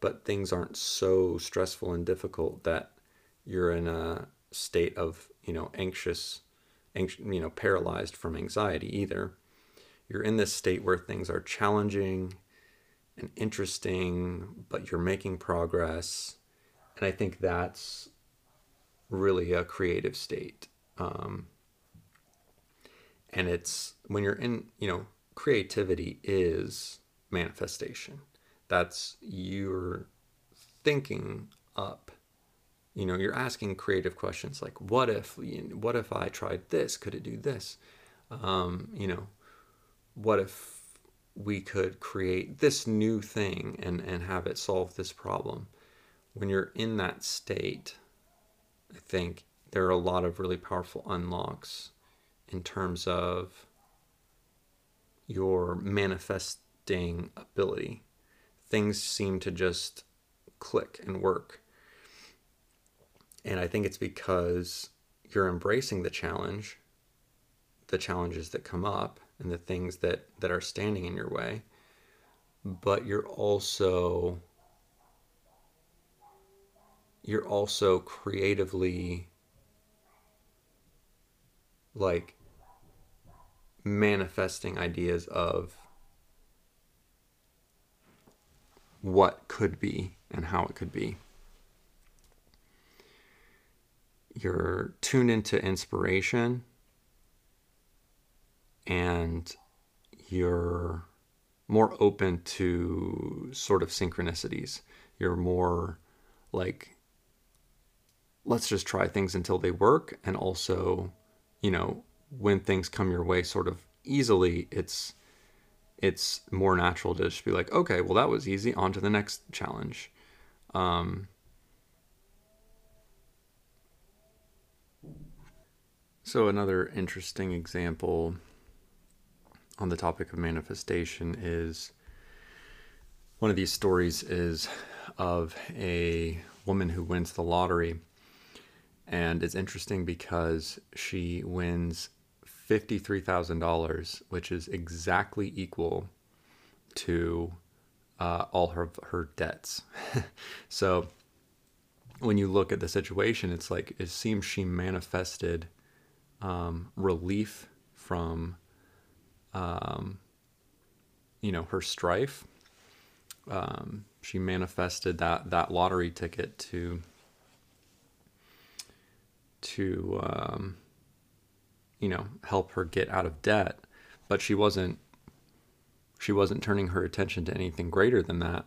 but things aren't so stressful and difficult that you're in a state of, you know, anxious, anxious you know, paralyzed from anxiety either. You're in this state where things are challenging and interesting, but you're making progress. And I think that's really a creative state. Um, and it's when you're in, you know, creativity is manifestation. That's you're thinking up. You know, you're asking creative questions like, "What if? What if I tried this? Could it do this? Um, you know, what if we could create this new thing and and have it solve this problem?" When you're in that state, I think there are a lot of really powerful unlocks in terms of your manifesting ability. Things seem to just click and work. And I think it's because you're embracing the challenge, the challenges that come up, and the things that, that are standing in your way. But you're also you're also creatively like manifesting ideas of what could be and how it could be. You're tuned into inspiration and you're more open to sort of synchronicities. You're more like, let's just try things until they work. And also, you know, when things come your way sort of easily, it's it's more natural to just be like, okay, well that was easy. On to the next challenge. Um, so another interesting example on the topic of manifestation is one of these stories is of a woman who wins the lottery and it's interesting because she wins $53,000, which is exactly equal to uh, all her her debts. <laughs> so when you look at the situation, it's like it seems she manifested um, relief from, um, you know, her strife. Um, she manifested that that lottery ticket to to um, you know help her get out of debt, but she wasn't she wasn't turning her attention to anything greater than that.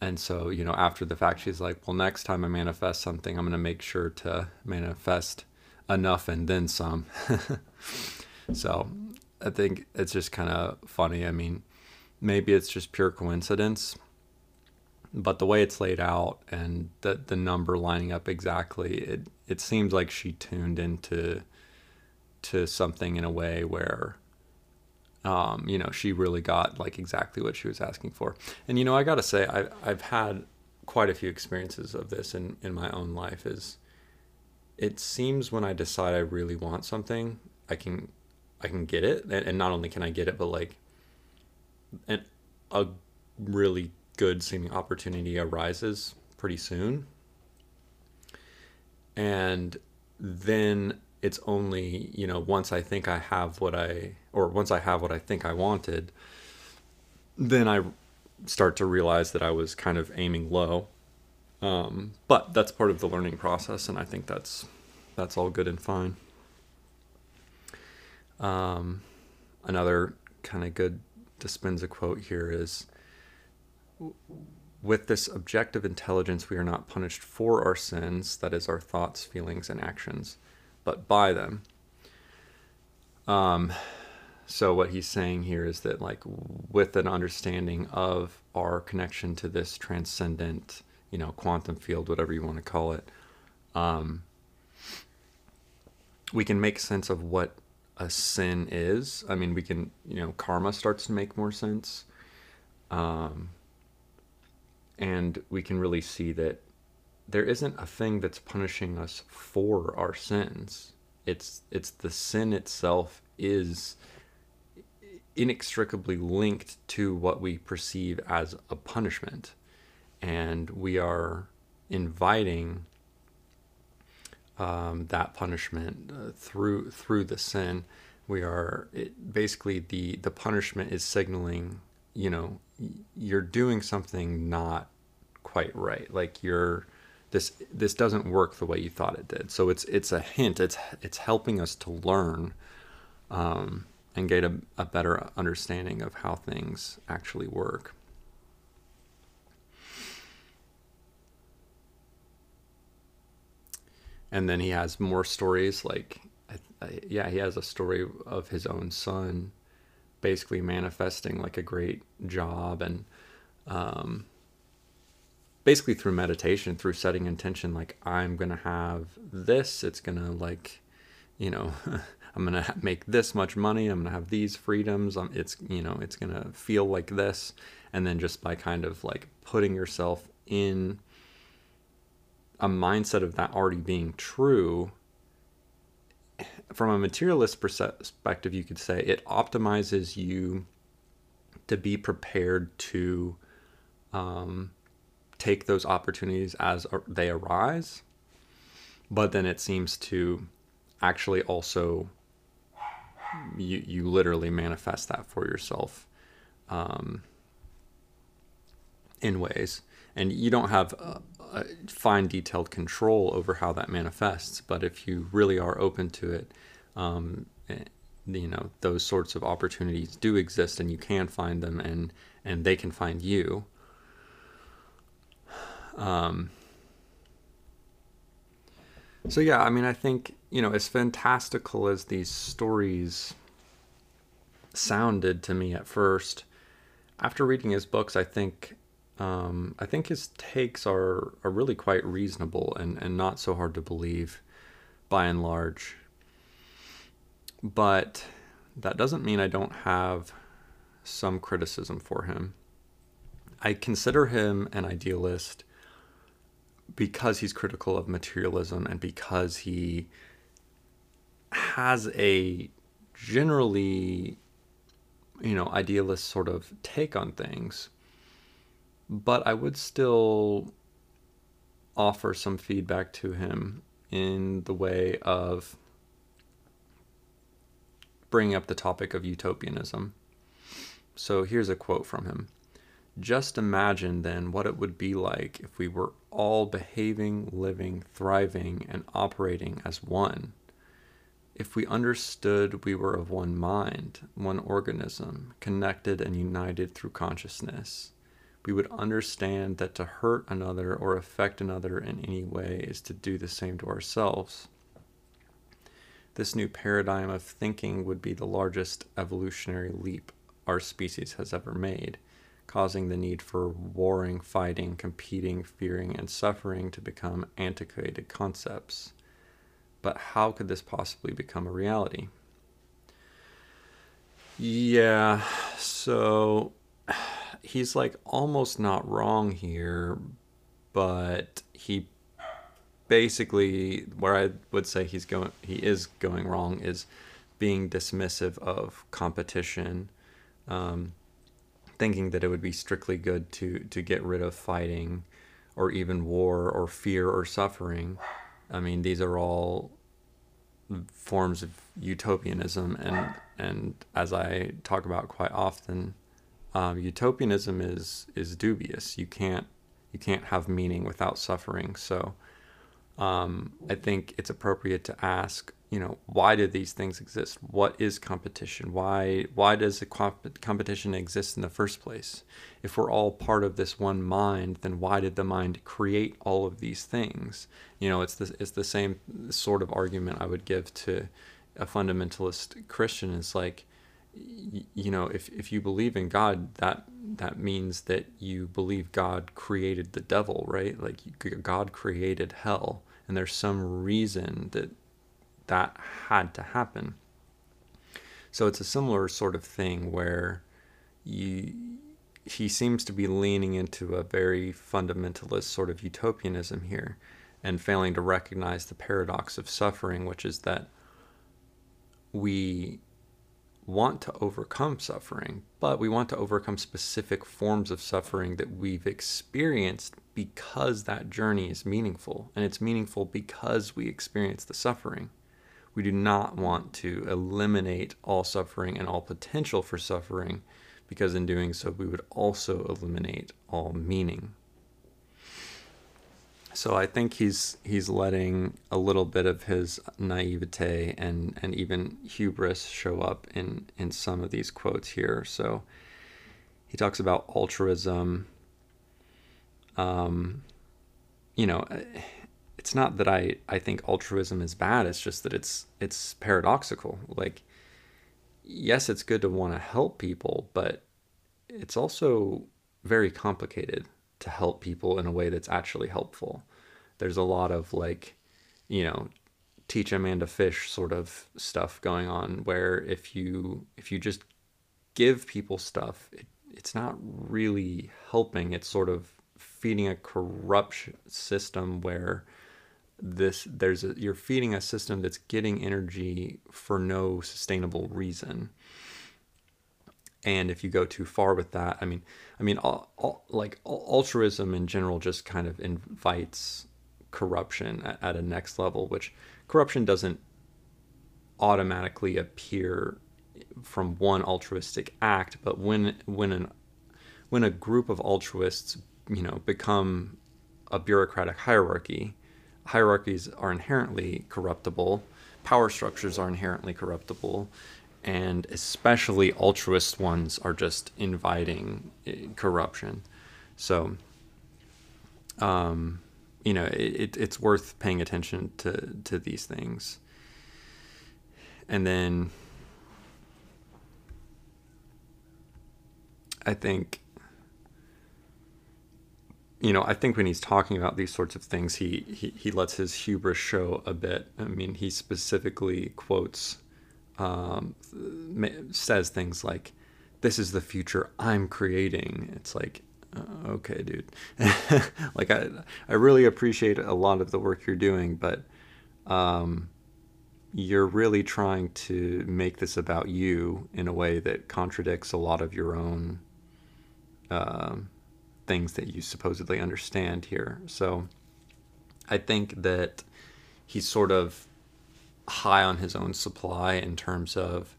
And so, you know, after the fact, she's like, well, next time I manifest something, I'm going to make sure to manifest enough and then some. <laughs> so I think it's just kind of funny. I mean, maybe it's just pure coincidence, but the way it's laid out and the, the number lining up exactly, it, it seems like she tuned into to something in a way where um, you know she really got like exactly what she was asking for. And you know i gotta say I, i've had quite a few experiences of this in, in my own life is it seems when i decide i really want something i can i can get it. And, and not only can i get it but like an, a really good seeming opportunity arises pretty soon and then it's only you know once I think I have what I or once I have what I think I wanted, then I start to realize that I was kind of aiming low. Um, but that's part of the learning process, and I think that's that's all good and fine. Um, another kind of good Dispenza quote here is with this objective intelligence, we are not punished for our sins, that is, our thoughts, feelings, and actions but by them. Um, so what he's saying here is that like with an understanding of our connection to this transcendent, you know, quantum field, whatever you want to call it, um, we can make sense of what a sin is. I mean, we can, you know, karma starts to make more sense. Um, and we can really see that there isn't a thing that's punishing us for our sins. It's it's the sin itself is inextricably linked to what we perceive as a punishment, and we are inviting um, that punishment uh, through through the sin. We are it, basically the the punishment is signaling, you know, you're doing something not quite right. Like you're this this doesn't work the way you thought it did. So it's it's a hint. It's it's helping us to learn um, and get a, a better understanding of how things actually work. And then he has more stories like, yeah, he has a story of his own son basically manifesting like a great job and um, basically through meditation, through setting intention, like I'm gonna have this. It's gonna like, you know, <laughs> I'm gonna make this much money. I'm gonna have these freedoms. Um, it's you know, it's gonna feel like this, and then just by kind of like putting yourself in a mindset of that already being true. From a materialist perspective, you could say it optimizes you to be prepared to um, take those opportunities as they arise, but then it seems to actually also you you literally manifest that for yourself um, in ways, and you don't have a, a fine detailed control over how that manifests. But if you really are open to it, um, eh, you know those sorts of opportunities do exist, and you can find them, and and they can find you. Um, so yeah, I mean, I think you know, as fantastical as these stories sounded to me at first, after reading his books, I think um, I think his takes are are really quite reasonable and and not so hard to believe, by and large. But that doesn't mean I don't have some criticism for him. I consider him an idealist because he's critical of materialism and because he has a generally, you know, idealist sort of take on things. But I would still offer some feedback to him in the way of bringing up the topic of utopianism. So here's a quote from him. Just imagine then what it would be like if we were all behaving, living, thriving, and operating as one. If we understood we were of one mind, one organism, connected and united through consciousness, we would understand that to hurt another or affect another in any way is to do the same to ourselves. This new paradigm of thinking would be the largest evolutionary leap our species has ever made, causing the need for warring, fighting, competing, fearing, and suffering to become antiquated concepts. But how could this possibly become a reality? Yeah, so he's like almost not wrong here, but he basically where I would say he's going he is going wrong is being dismissive of competition, um, thinking that it would be strictly good to to get rid of fighting, or even war or fear or suffering. I mean, these are all forms of utopianism, and and as I talk about quite often, um, utopianism is is dubious. You can't you can't have meaning without suffering. So um, I think it's appropriate to ask, you know, why do these things exist? What is competition? Why why does the comp- competition exist in the first place? If we're all part of this one mind, then why did the mind create all of these things? You know, it's the it's the same sort of argument I would give to a fundamentalist Christian. Is like, you know, if if you believe in God, that that means that you believe God created the devil, right? Like God created hell, and there's some reason that that had to happen. So it's a similar sort of thing where you, he seems to be leaning into a very fundamentalist sort of utopianism here and failing to recognize the paradox of suffering, which is that we want to overcome suffering, but we want to overcome specific forms of suffering that we've experienced because that journey is meaningful. And it's meaningful because we experience the suffering. We do not want to eliminate all suffering and all potential for suffering, because in doing so, we would also eliminate all meaning. So I think he's he's letting a little bit of his naivete and and even hubris show up in in some of these quotes here. So he talks about altruism. Um, you know, it's not that I I think altruism is bad. It's just that it's it's paradoxical. Like, yes, it's good to want to help people, but it's also very complicated to help people in a way that's actually helpful. There's a lot of like, you know, teach a man to fish sort of stuff going on where if you if you just give people stuff, it, it's not really helping. It's sort of feeding a corrupt system where this there's a, you're feeding a system that's getting energy for no sustainable reason and if you go too far with that i mean i mean all, all, like altruism in general just kind of invites corruption at, at a next level which corruption doesn't automatically appear from one altruistic act but when when an when a group of altruists you know become a bureaucratic hierarchy hierarchies are inherently corruptible power structures are inherently corruptible and especially altruist ones are just inviting eh, corruption. So, um, you know, it, it's worth paying attention to to these things. And then, I think, you know, I think when he's talking about these sorts of things, he he, he lets his hubris show a bit. I mean, he specifically quotes um, says things like, "This is the future I'm creating." It's like, uh, okay, dude. <laughs> like I, I really appreciate a lot of the work you're doing, but um, you're really trying to make this about you in a way that contradicts a lot of your own uh, things that you supposedly understand here. So I think that he's sort of high on his own supply in terms of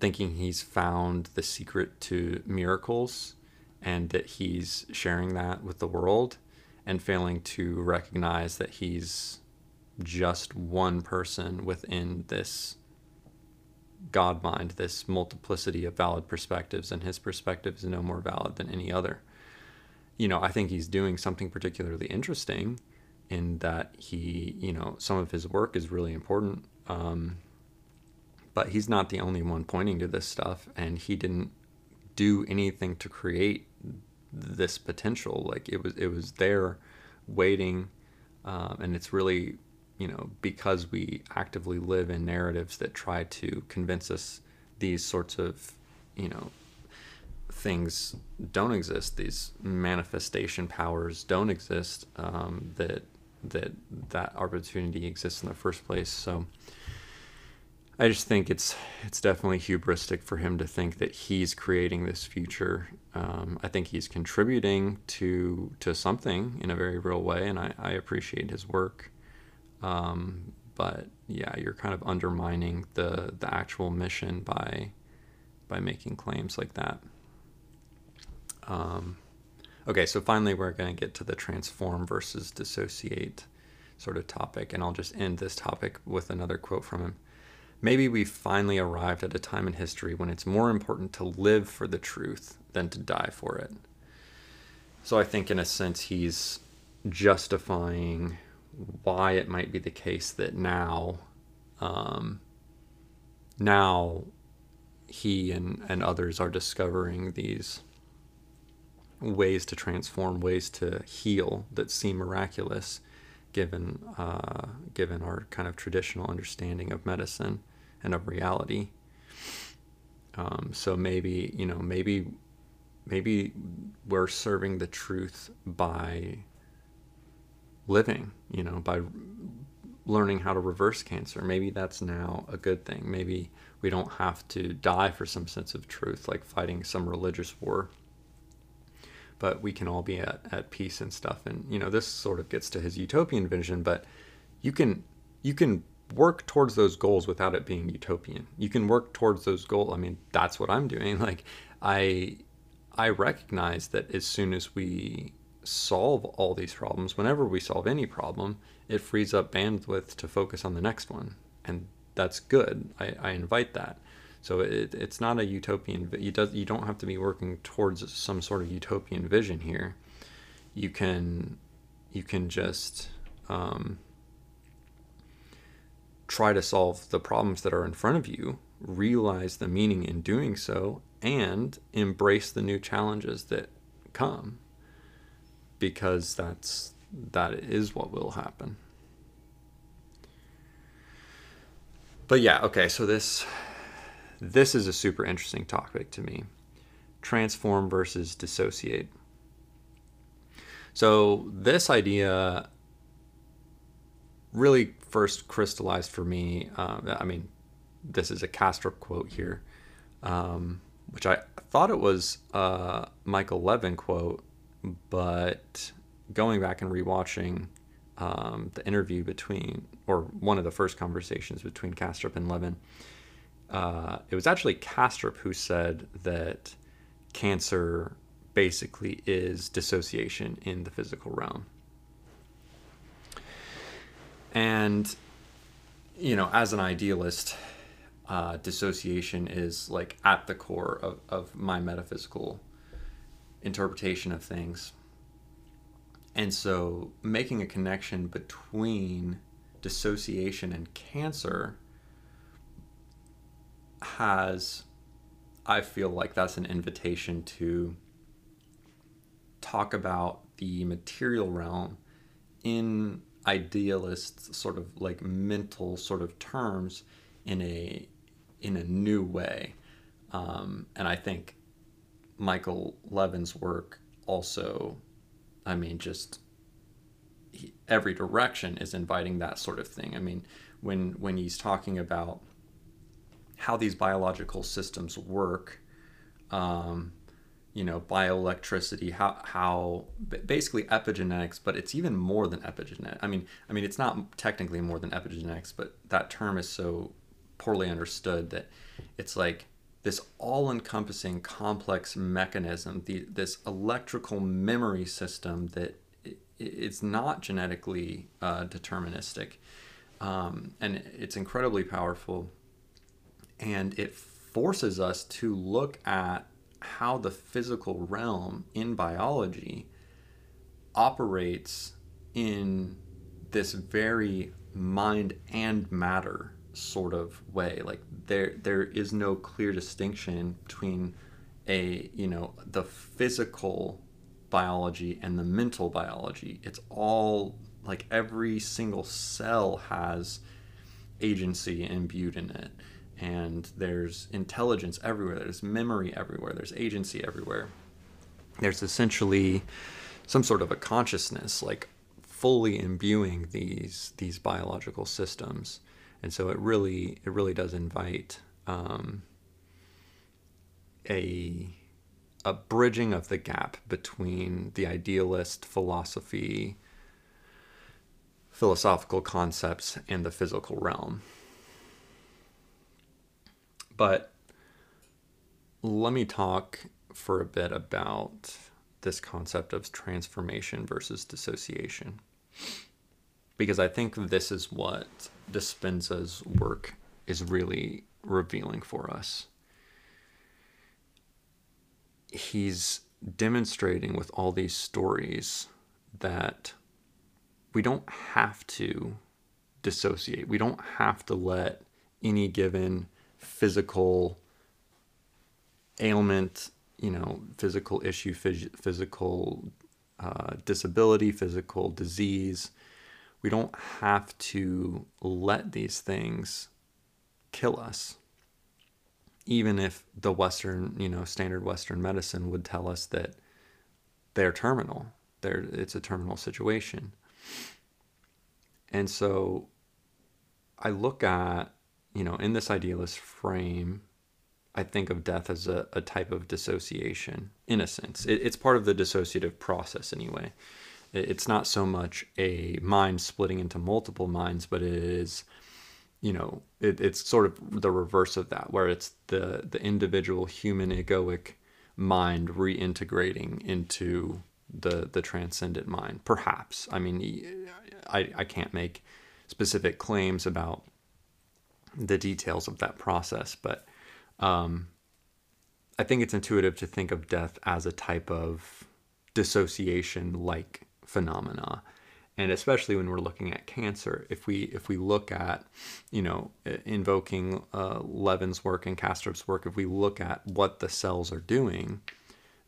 thinking he's found the secret to miracles and that he's sharing that with the world and failing to recognize that he's just one person within this God mind, this multiplicity of valid perspectives, and his perspective is no more valid than any other. You know, I think he's doing something particularly interesting in that he, you know, some of his work is really important. Um, but he's not the only one pointing to this stuff, and he didn't do anything to create this potential. Like it was, it was there, waiting, um, and it's really you know, because we actively live in narratives that try to convince us these sorts of, you know, things don't exist, these manifestation powers don't exist, um, that that that opportunity exists in the first place. So I just think it's it's definitely hubristic for him to think that he's creating this future. Um, I think he's contributing to to something in a very real way, and I, I appreciate his work. Um, but yeah, you're kind of undermining the the actual mission by by making claims like that. Um, okay, so finally, we're going to get to the transform versus dissociate sort of topic, and I'll just end this topic with another quote from him. Maybe we've finally arrived at a time in history when it's more important to live for the truth than to die for it. So I think, in a sense, he's justifying why it might be the case that now, um, now he and, and others are discovering these ways to transform, ways to heal that seem miraculous, given uh, given our kind of traditional understanding of medicine and of reality. Um, so maybe you know maybe maybe we're serving the truth by living, you know, by learning how to reverse cancer. Maybe that's now a good thing. Maybe we don't have to die for some sense of truth, like fighting some religious war. But we can all be at, at peace and stuff. And, you know, this sort of gets to his utopian vision, but you can you can work towards those goals without it being utopian. You can work towards those goals. I mean, that's what I'm doing. <laughs> Like I I recognize that as soon as we solve all these problems, whenever we solve any problem, it frees up bandwidth to focus on the next one. And that's good. I, I invite that. So it, it's not a utopian. You does you don't have to be working towards some sort of utopian vision here. You can you can just um, try to solve the problems that are in front of you, realize the meaning in doing so, and embrace the new challenges that come because that's that is what will happen. But yeah, okay, so this this is a super interesting topic to me. Transform versus dissociate. So this idea really first crystallized for me. Uh, I mean, this is a Kastrup quote here, um, which I thought it was a Michael Levin quote, but going back and rewatching um, the interview between, or one of the first conversations between Kastrup and Levin, uh, it was actually Kastrup who said that cancer basically is dissociation in the physical realm. And, you know, as an idealist, uh, dissociation is like at the core of, of my metaphysical interpretation of things. And so making a connection between dissociation and cancer has, I feel like that's an invitation to talk about the material realm in idealist sort of like mental sort of terms in a in a new way um, and i think Michael Levin's work also, I mean, just he, every direction is inviting that sort of thing. I mean, when when he's talking about how these biological systems work. Um, you know, bioelectricity, how how basically epigenetics, but it's even more than epigenetics. I mean, I mean, it's not technically more than epigenetics, but that term is so poorly understood that it's like this all-encompassing complex mechanism, the, this electrical memory system that it's not genetically uh, deterministic, um, and it's incredibly powerful, and it forces us to look at how the physical realm in biology operates in this very mind and matter sort of way. Like there there is no clear distinction between a you know the physical biology and the mental biology. It's all like every single cell has agency imbued in it and there's intelligence everywhere there's memory everywhere there's agency everywhere. There's essentially some sort of a consciousness like fully imbuing these these biological systems. And so it really it really does invite um, a a bridging of the gap between the idealist philosophy philosophical concepts and the physical realm but let me talk for a bit about this concept of transformation versus dissociation. Because I think this is what Dispenza's work is really revealing for us. He's demonstrating with all these stories that we don't have to dissociate. We don't have to let any given physical ailment, you know, physical issue, phys- physical uh, disability, physical disease. We don't have to let these things kill us. Even if the Western, you know, standard Western medicine would tell us that they're terminal, they're, it's a terminal situation. And so I look at you know, in this idealist frame, I think of death as a, a type of dissociation, in a sense. It, it's part of the dissociative process, anyway. It, it's not so much a mind splitting into multiple minds, but it is, you know, it, it's sort of the reverse of that, where it's the, the individual human egoic mind reintegrating into the, the transcendent mind. Perhaps. I mean, I, I can't make specific claims about the details of that process, but um, I think it's intuitive to think of death as a type of dissociation like phenomena. And especially when we're looking at cancer, if we if we look at, you know, invoking uh, Levin's work and Kastrup's work, if we look at what the cells are doing,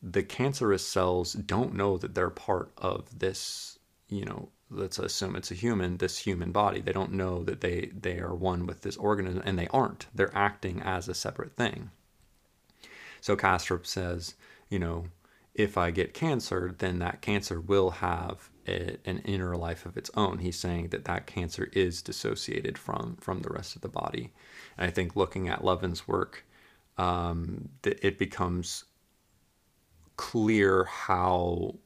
the cancerous cells don't know that they're part of this, you know, let's assume it's a human, this human body. They don't know that they, they are one with this organism, and they aren't. They're acting as a separate thing. So Kastrup says, you know, if I get cancer, then that cancer will have a, an inner life of its own. He's saying that that cancer is dissociated from from the rest of the body. And I think looking at Levin's work, um, it becomes clear how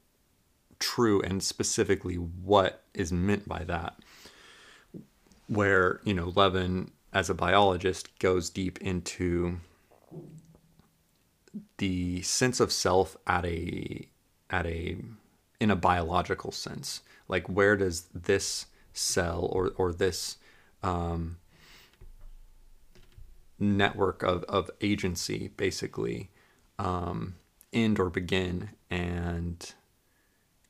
true and specifically what is meant by that. Where, you know, Levin, as a biologist, goes deep into the sense of self at a at a in a biological sense like where does this cell or or this um, network of, of agency basically um, end or begin and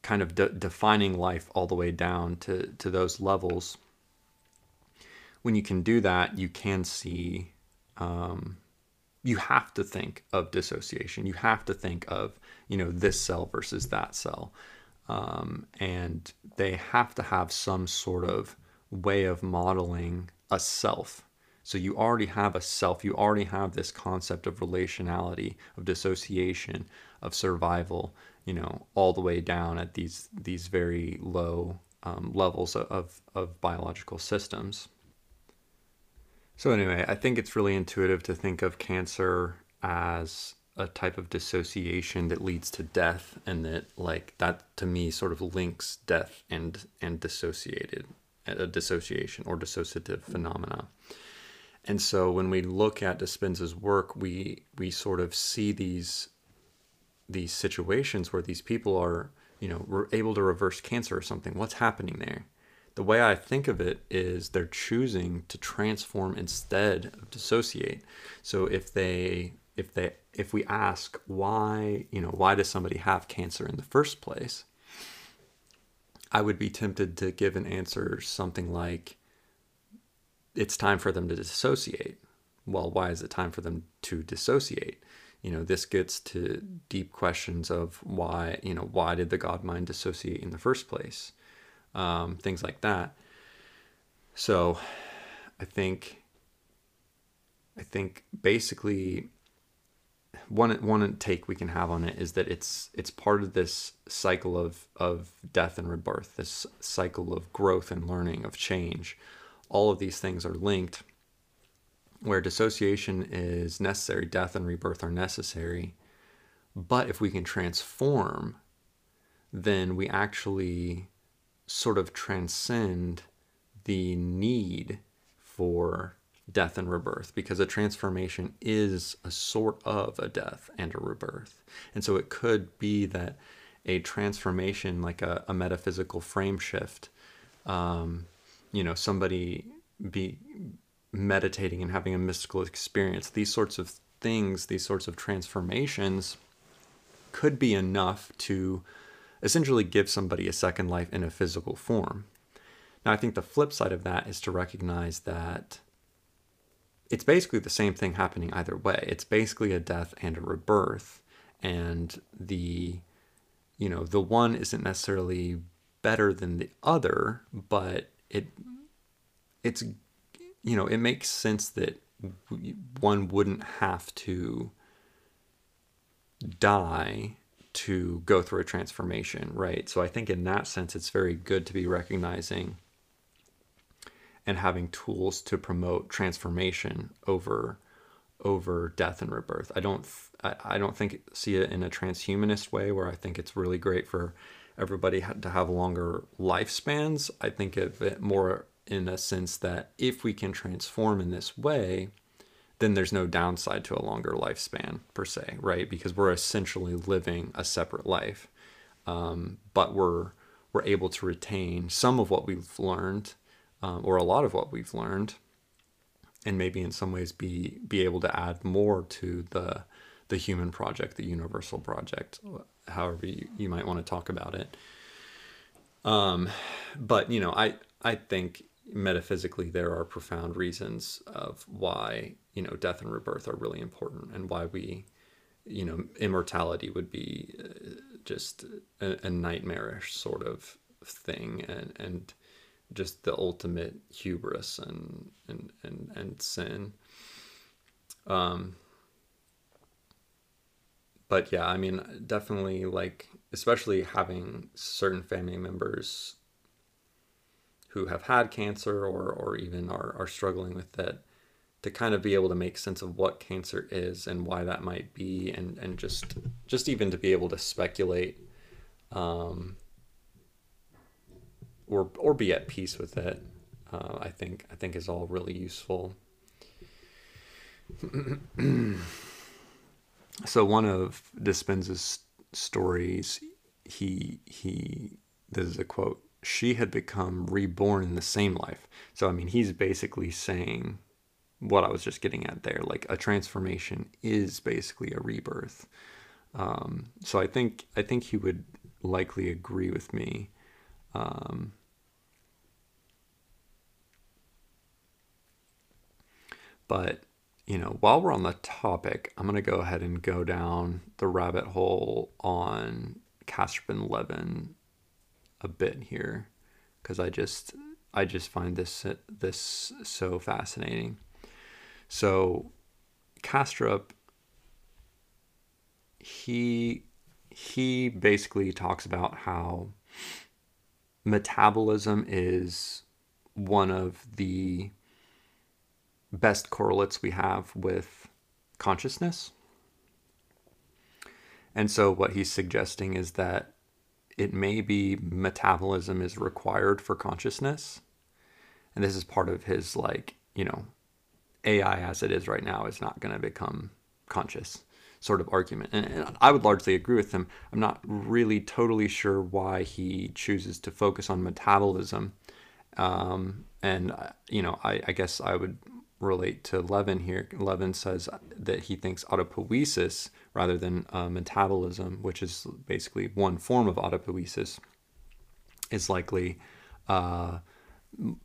kind of de- defining life all the way down to, to those levels, when you can do that, you can see, um, you have to think of dissociation. You have to think of, you know, this cell versus that cell. Um, and they have to have some sort of way of modeling a self. So you already have a self, you already have this concept of relationality, of dissociation, of survival you know, all the way down at these these very low um, levels of, of biological systems. So anyway, I think it's really intuitive to think of cancer as a type of dissociation that leads to death and that like that to me sort of links death and and dissociated a dissociation or dissociative phenomena. And so when we look at Dispenza's work, we we sort of see these these situations where these people are, you know, were able to reverse cancer or something. What's happening there? The way I think of it is they're choosing to transform instead of dissociate. So if they if they if we ask why, you know, why does somebody have cancer in the first place? I would be tempted to give an answer something like it's time for them to dissociate. Well, why is it time for them to dissociate? You know, this gets to deep questions of why, you know, why did the God mind dissociate in the first place? Um, things like that. So I think I think basically one one take we can have on it is that it's it's part of this cycle of of death and rebirth, this cycle of growth and learning, of change. All of these things are linked. Where dissociation is necessary, death and rebirth are necessary. But if we can transform, then we actually sort of transcend the need for death and rebirth because a transformation is a sort of a death and a rebirth. And so it could be that a transformation, like a, a metaphysical frame shift, um, you know, somebody be meditating and having a mystical experience, these sorts of things, these sorts of transformations could be enough to essentially give somebody a second life in a physical form. Now, I think the flip side of that is to recognize that it's basically the same thing happening either way. It's basically a death and a rebirth. And the, you know, the one isn't necessarily better than the other, but it, it's, you know, it makes sense that one wouldn't have to die to go through a transformation, right? So I think in that sense, it's very good to be recognizing and having tools to promote transformation over over death and rebirth. I don't I, I don't think see it in a transhumanist way where I think it's really great for everybody to have longer lifespans. I think of it more in a sense that if we can transform in this way, then there's no downside to a longer lifespan per se, right? Because we're essentially living a separate life, um, but we're we're able to retain some of what we've learned um, or a lot of what we've learned, and maybe in some ways be be able to add more to the the human project, the universal project, however you, you might want to talk about it. Um, but you know, I I think metaphysically there are profound reasons of why you know death and rebirth are really important, and why we you know immortality would be uh, just a, a nightmarish sort of thing, and and just the ultimate hubris and and and, and sin. Um, but yeah, I mean, definitely like, especially having certain family members who have had cancer or or even are are struggling with it, to kind of be able to make sense of what cancer is and why that might be, and and just just even to be able to speculate. Um, or or be at peace with it. Uh, I think I think is all really useful. so one of Dispenza's stories, he he this is a quote. She had become reborn in the same life. So I mean, he's basically saying what I was just getting at there. Like a transformation is basically a rebirth. Um, so I think I think he would likely agree with me. Um, But, you know, while we're on the topic, I'm to go ahead and go down the rabbit hole on Kastrup Levin a bit here because I just I just find this this so fascinating. So Kastrup he he basically talks about how metabolism is one of the best correlates we have with consciousness. And so, what he's suggesting is that it may be metabolism is required for consciousness. And this is part of his, like, you know, AI as it is right now is not going to become conscious sort of argument. And, and, I would largely agree with him. I'm not really totally sure why he chooses to focus on metabolism. Um, and, uh, you know, I, I, guess I would relate to Levin here. Levin says that he thinks autopoiesis rather than uh, metabolism, which is basically one form of autopoiesis, is likely uh,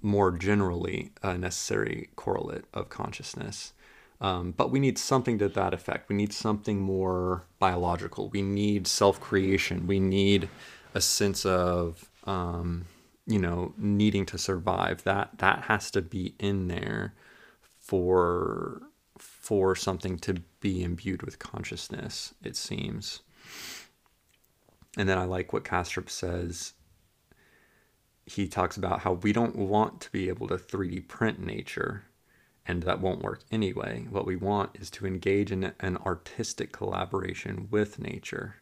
more generally a necessary correlate of consciousness. Um, but we need something to that effect. We need something more biological. We need self creation. We need a sense of, um, you know, needing to survive. That that has to be in there for for something to be imbued with consciousness. It seems. And then I like what Kastrup says. He talks about how we don't want to be able to 3D print nature and that won't work anyway. What we want is to engage in an artistic collaboration with nature.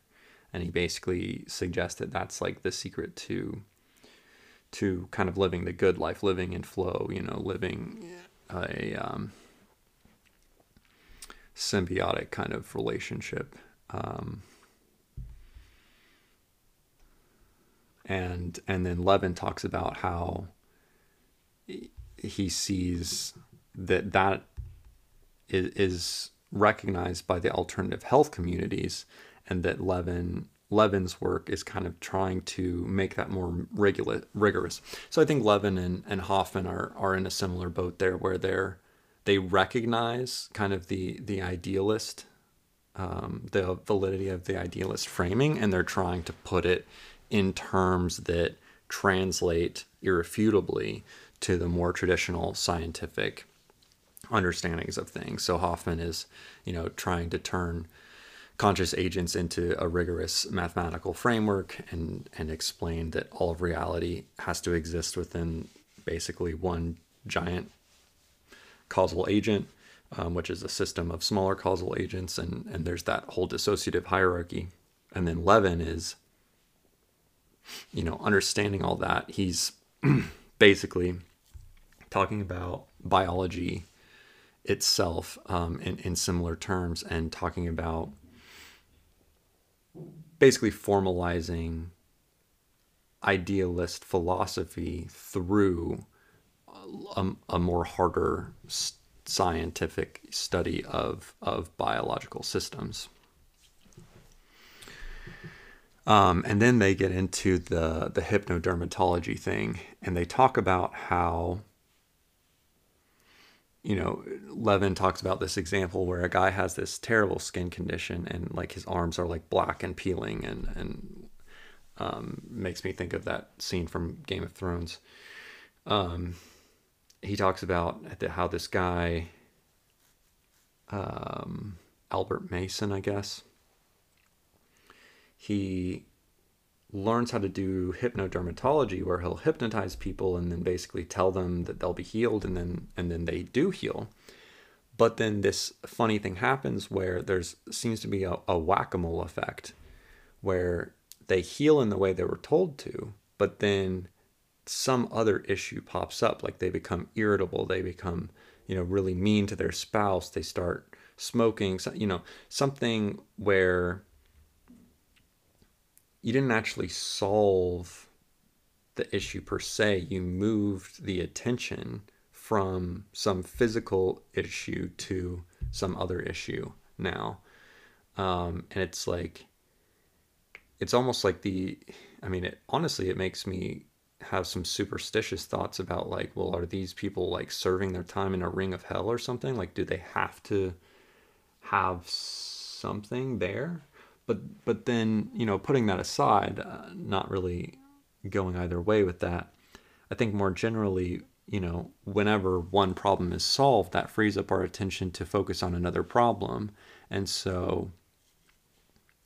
And he basically suggests that that's like the secret to to kind of living the good life, living in flow, you know, living a um, symbiotic kind of relationship. Um, and and then Levin talks about how he sees that that is, is recognized by the alternative health communities, and that Levin Levin's work is kind of trying to make that more rigorous. So I think Levin and, and Hoffman are, are in a similar boat there, where they're they recognize kind of the the idealist, um, the validity of the idealist framing, and they're trying to put it in terms that translate irrefutably to the more traditional scientific understandings of things. So Hoffman is, you know, trying to turn conscious agents into a rigorous mathematical framework and and explain that all of reality has to exist within basically one giant causal agent, um, which is a system of smaller causal agents, and and there's that whole dissociative hierarchy. And then Levin is, you know, understanding all that. He's <clears throat> basically talking about biology itself um, in, in similar terms and talking about basically formalizing idealist philosophy through a, a more harder scientific study of, of biological systems. Um, and then they get into the, the hypnodermatology thing, and they talk about how you know, Levin talks about this example where a guy has this terrible skin condition and like his arms are like black and peeling and and um, makes me think of that scene from Game of Thrones. Um, he talks about how this guy, um, Albert Mason, I guess, he learns how to do hypnodermatology where he'll hypnotize people and then basically tell them that they'll be healed and then and then they do heal. But then this funny thing happens where there's seems to be a, a whack-a-mole effect where they heal in the way they were told to but then some other issue pops up like they become irritable they become you know really mean to their spouse they start smoking you know something where you didn't actually solve the issue per se. You moved the attention from some physical issue to some other issue now. Um, and it's like, it's almost like the, I mean, it honestly, it makes me have some superstitious thoughts about like, well, are these people like serving their time in a ring of hell or something? Like, do they have to have something there? but but then you know putting that aside uh, not really going either way with that i think more generally you know whenever one problem is solved that frees up our attention to focus on another problem and so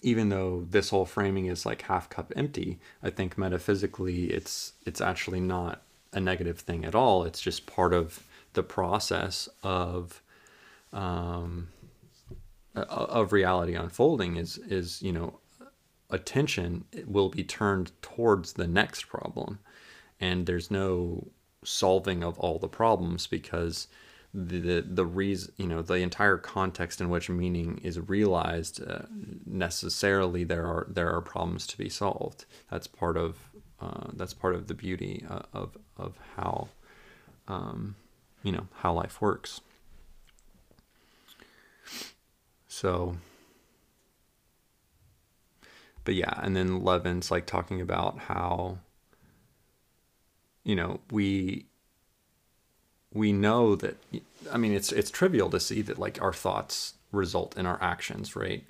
even though this whole framing is like half cup empty i think metaphysically it's it's actually not a negative thing at all. It's just part of the process of um, of reality unfolding is is you know attention will be turned towards the next problem. And there's no solving of all the problems because the the, reason you know the entire context in which meaning is realized uh, necessarily there are there are problems to be solved. That's part of uh, that's part of the beauty uh, of of how um, you know how life works. So but yeah and then levin's like talking about how you know we we know that i mean it's it's trivial to see that like our thoughts result in our actions right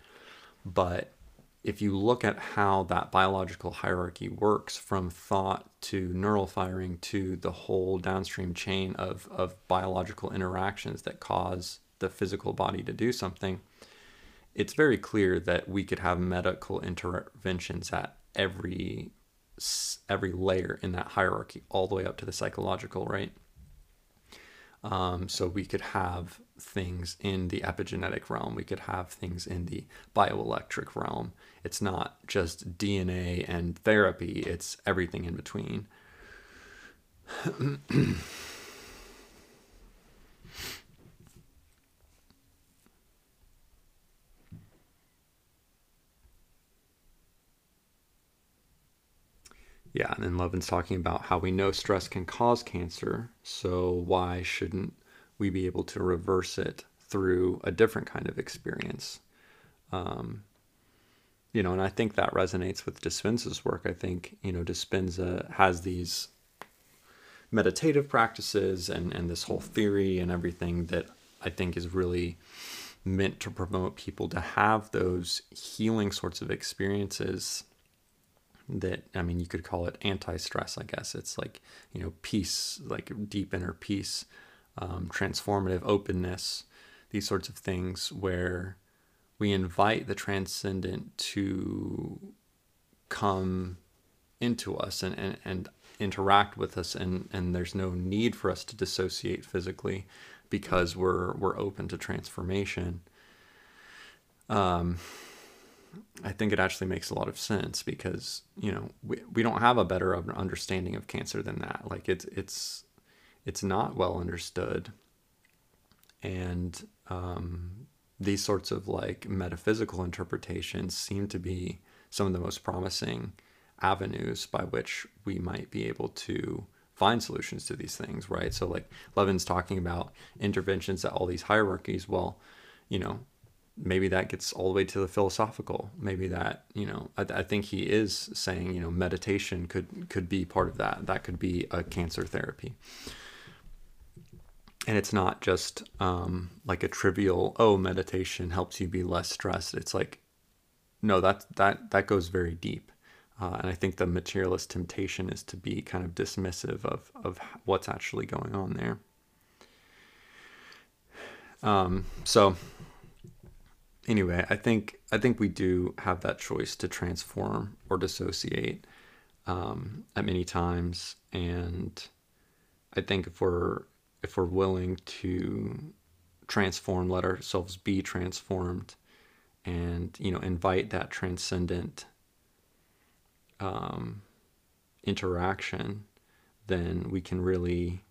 but if you look at how that biological hierarchy works from thought to neural firing to the whole downstream chain of, of biological interactions that cause the physical body to do something, it's very clear that we could have medical interventions at every every layer in that hierarchy, all the way up to the psychological, right? Um, so we could have things in the epigenetic realm. We could have things in the bioelectric realm. It's not just DNA and therapy, it's everything in between. <clears throat> Yeah, and then Levin's talking about how we know stress can cause cancer, so why shouldn't we be able to reverse it through a different kind of experience? Um, you know, and I think that resonates with Dispenza's work. I think, you know, Dispenza has these meditative practices and, and this whole theory and everything that I think is really meant to promote people to have those healing sorts of experiences that I mean you could call it anti-stress I guess. It's like you know peace like deep inner peace um, transformative openness these sorts of things where we invite the transcendent to come into us and, and, and interact with us and, and there's no need for us to dissociate physically because we're we're open to transformation. Um, I think it actually makes a lot of sense because you know we, we don't have a better understanding of cancer than that. Like it's it's it's not well understood, and um, these sorts of like metaphysical interpretations seem to be some of the most promising avenues by which we might be able to find solutions to these things, right? So like Levin's talking about interventions at all these hierarchies. Well, you know, maybe that gets all the way to the philosophical. Maybe that you know I, I, think he is saying you know meditation could could be part of that. That could be a cancer therapy. And it's not just um, like a trivial oh meditation helps you be less stressed. It's like no that that that goes very deep. Uh, and i think the materialist temptation is to be kind of dismissive of of what's actually going on there. Um, so anyway, I think I think we do have that choice to transform or dissociate um, at many times, and I think if we're if we're willing to transform, let ourselves be transformed, and you know invite that transcendent um, interaction, then we can really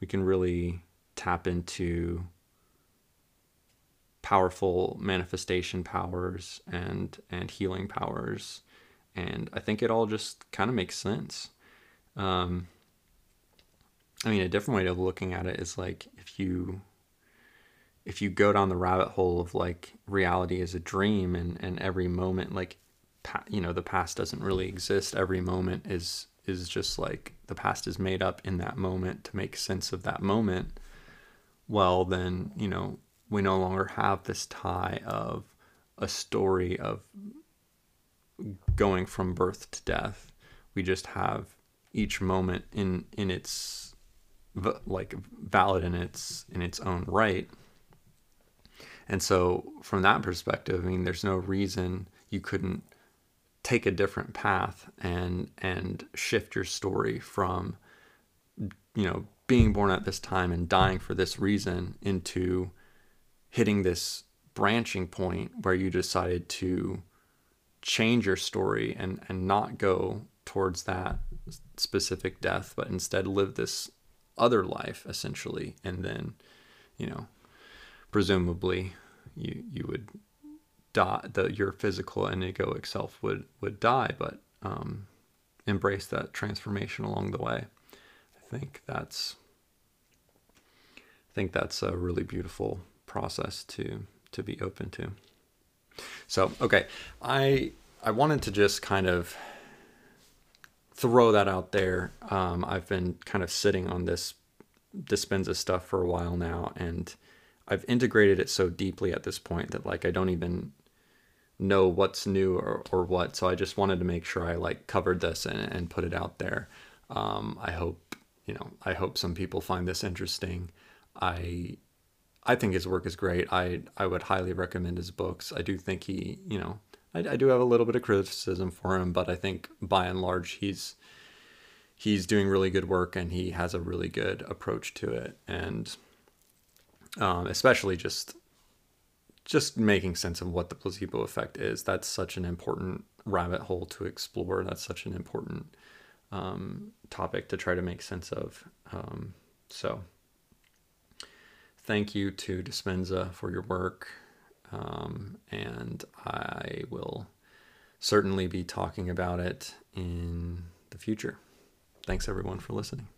we can really tap into powerful manifestation powers and and healing powers. And i think it all just kind of makes sense. Um, i mean a different way of looking at it is like if you if you go down the rabbit hole of like reality is a dream and and every moment like pa- you know the past doesn't really exist every moment is is just like the past is made up in that moment to make sense of that moment well then you know we no longer have this tie of a story of going from birth to death. We just have each moment in in its like valid in its in its own right. And so from that perspective, I mean there's no reason you couldn't take a different path and and shift your story from you know being born at this time and dying for this reason into hitting this branching point where you decided to change your story and and not go towards that specific death but instead live this other life essentially. And then you know presumably you you would die the your physical and egoic self would would die but um, embrace that transformation along the way. I think that's i think that's a really beautiful process to to be open to so okay i i wanted to just kind of throw that out there um, i've been kind of sitting on this Dispenza stuff for a while now and I've integrated it so deeply at this point that like I don't even know what's new or, or what. So I just wanted to make sure I like covered this and, and put it out there. Um, I hope you know I hope some people find this interesting. I I think his work is great. I I would highly recommend his books. I do think he you know I, I do have a little bit of criticism for him, but I think by and large he's he's doing really good work and he has a really good approach to it and um, especially just just making sense of what the placebo effect is. That's such an important rabbit hole to explore. That's such an important um, topic to try to make sense of. Um, so, thank you to Dispenza for your work, um, and I will certainly be talking about it in the future. Thanks everyone for listening.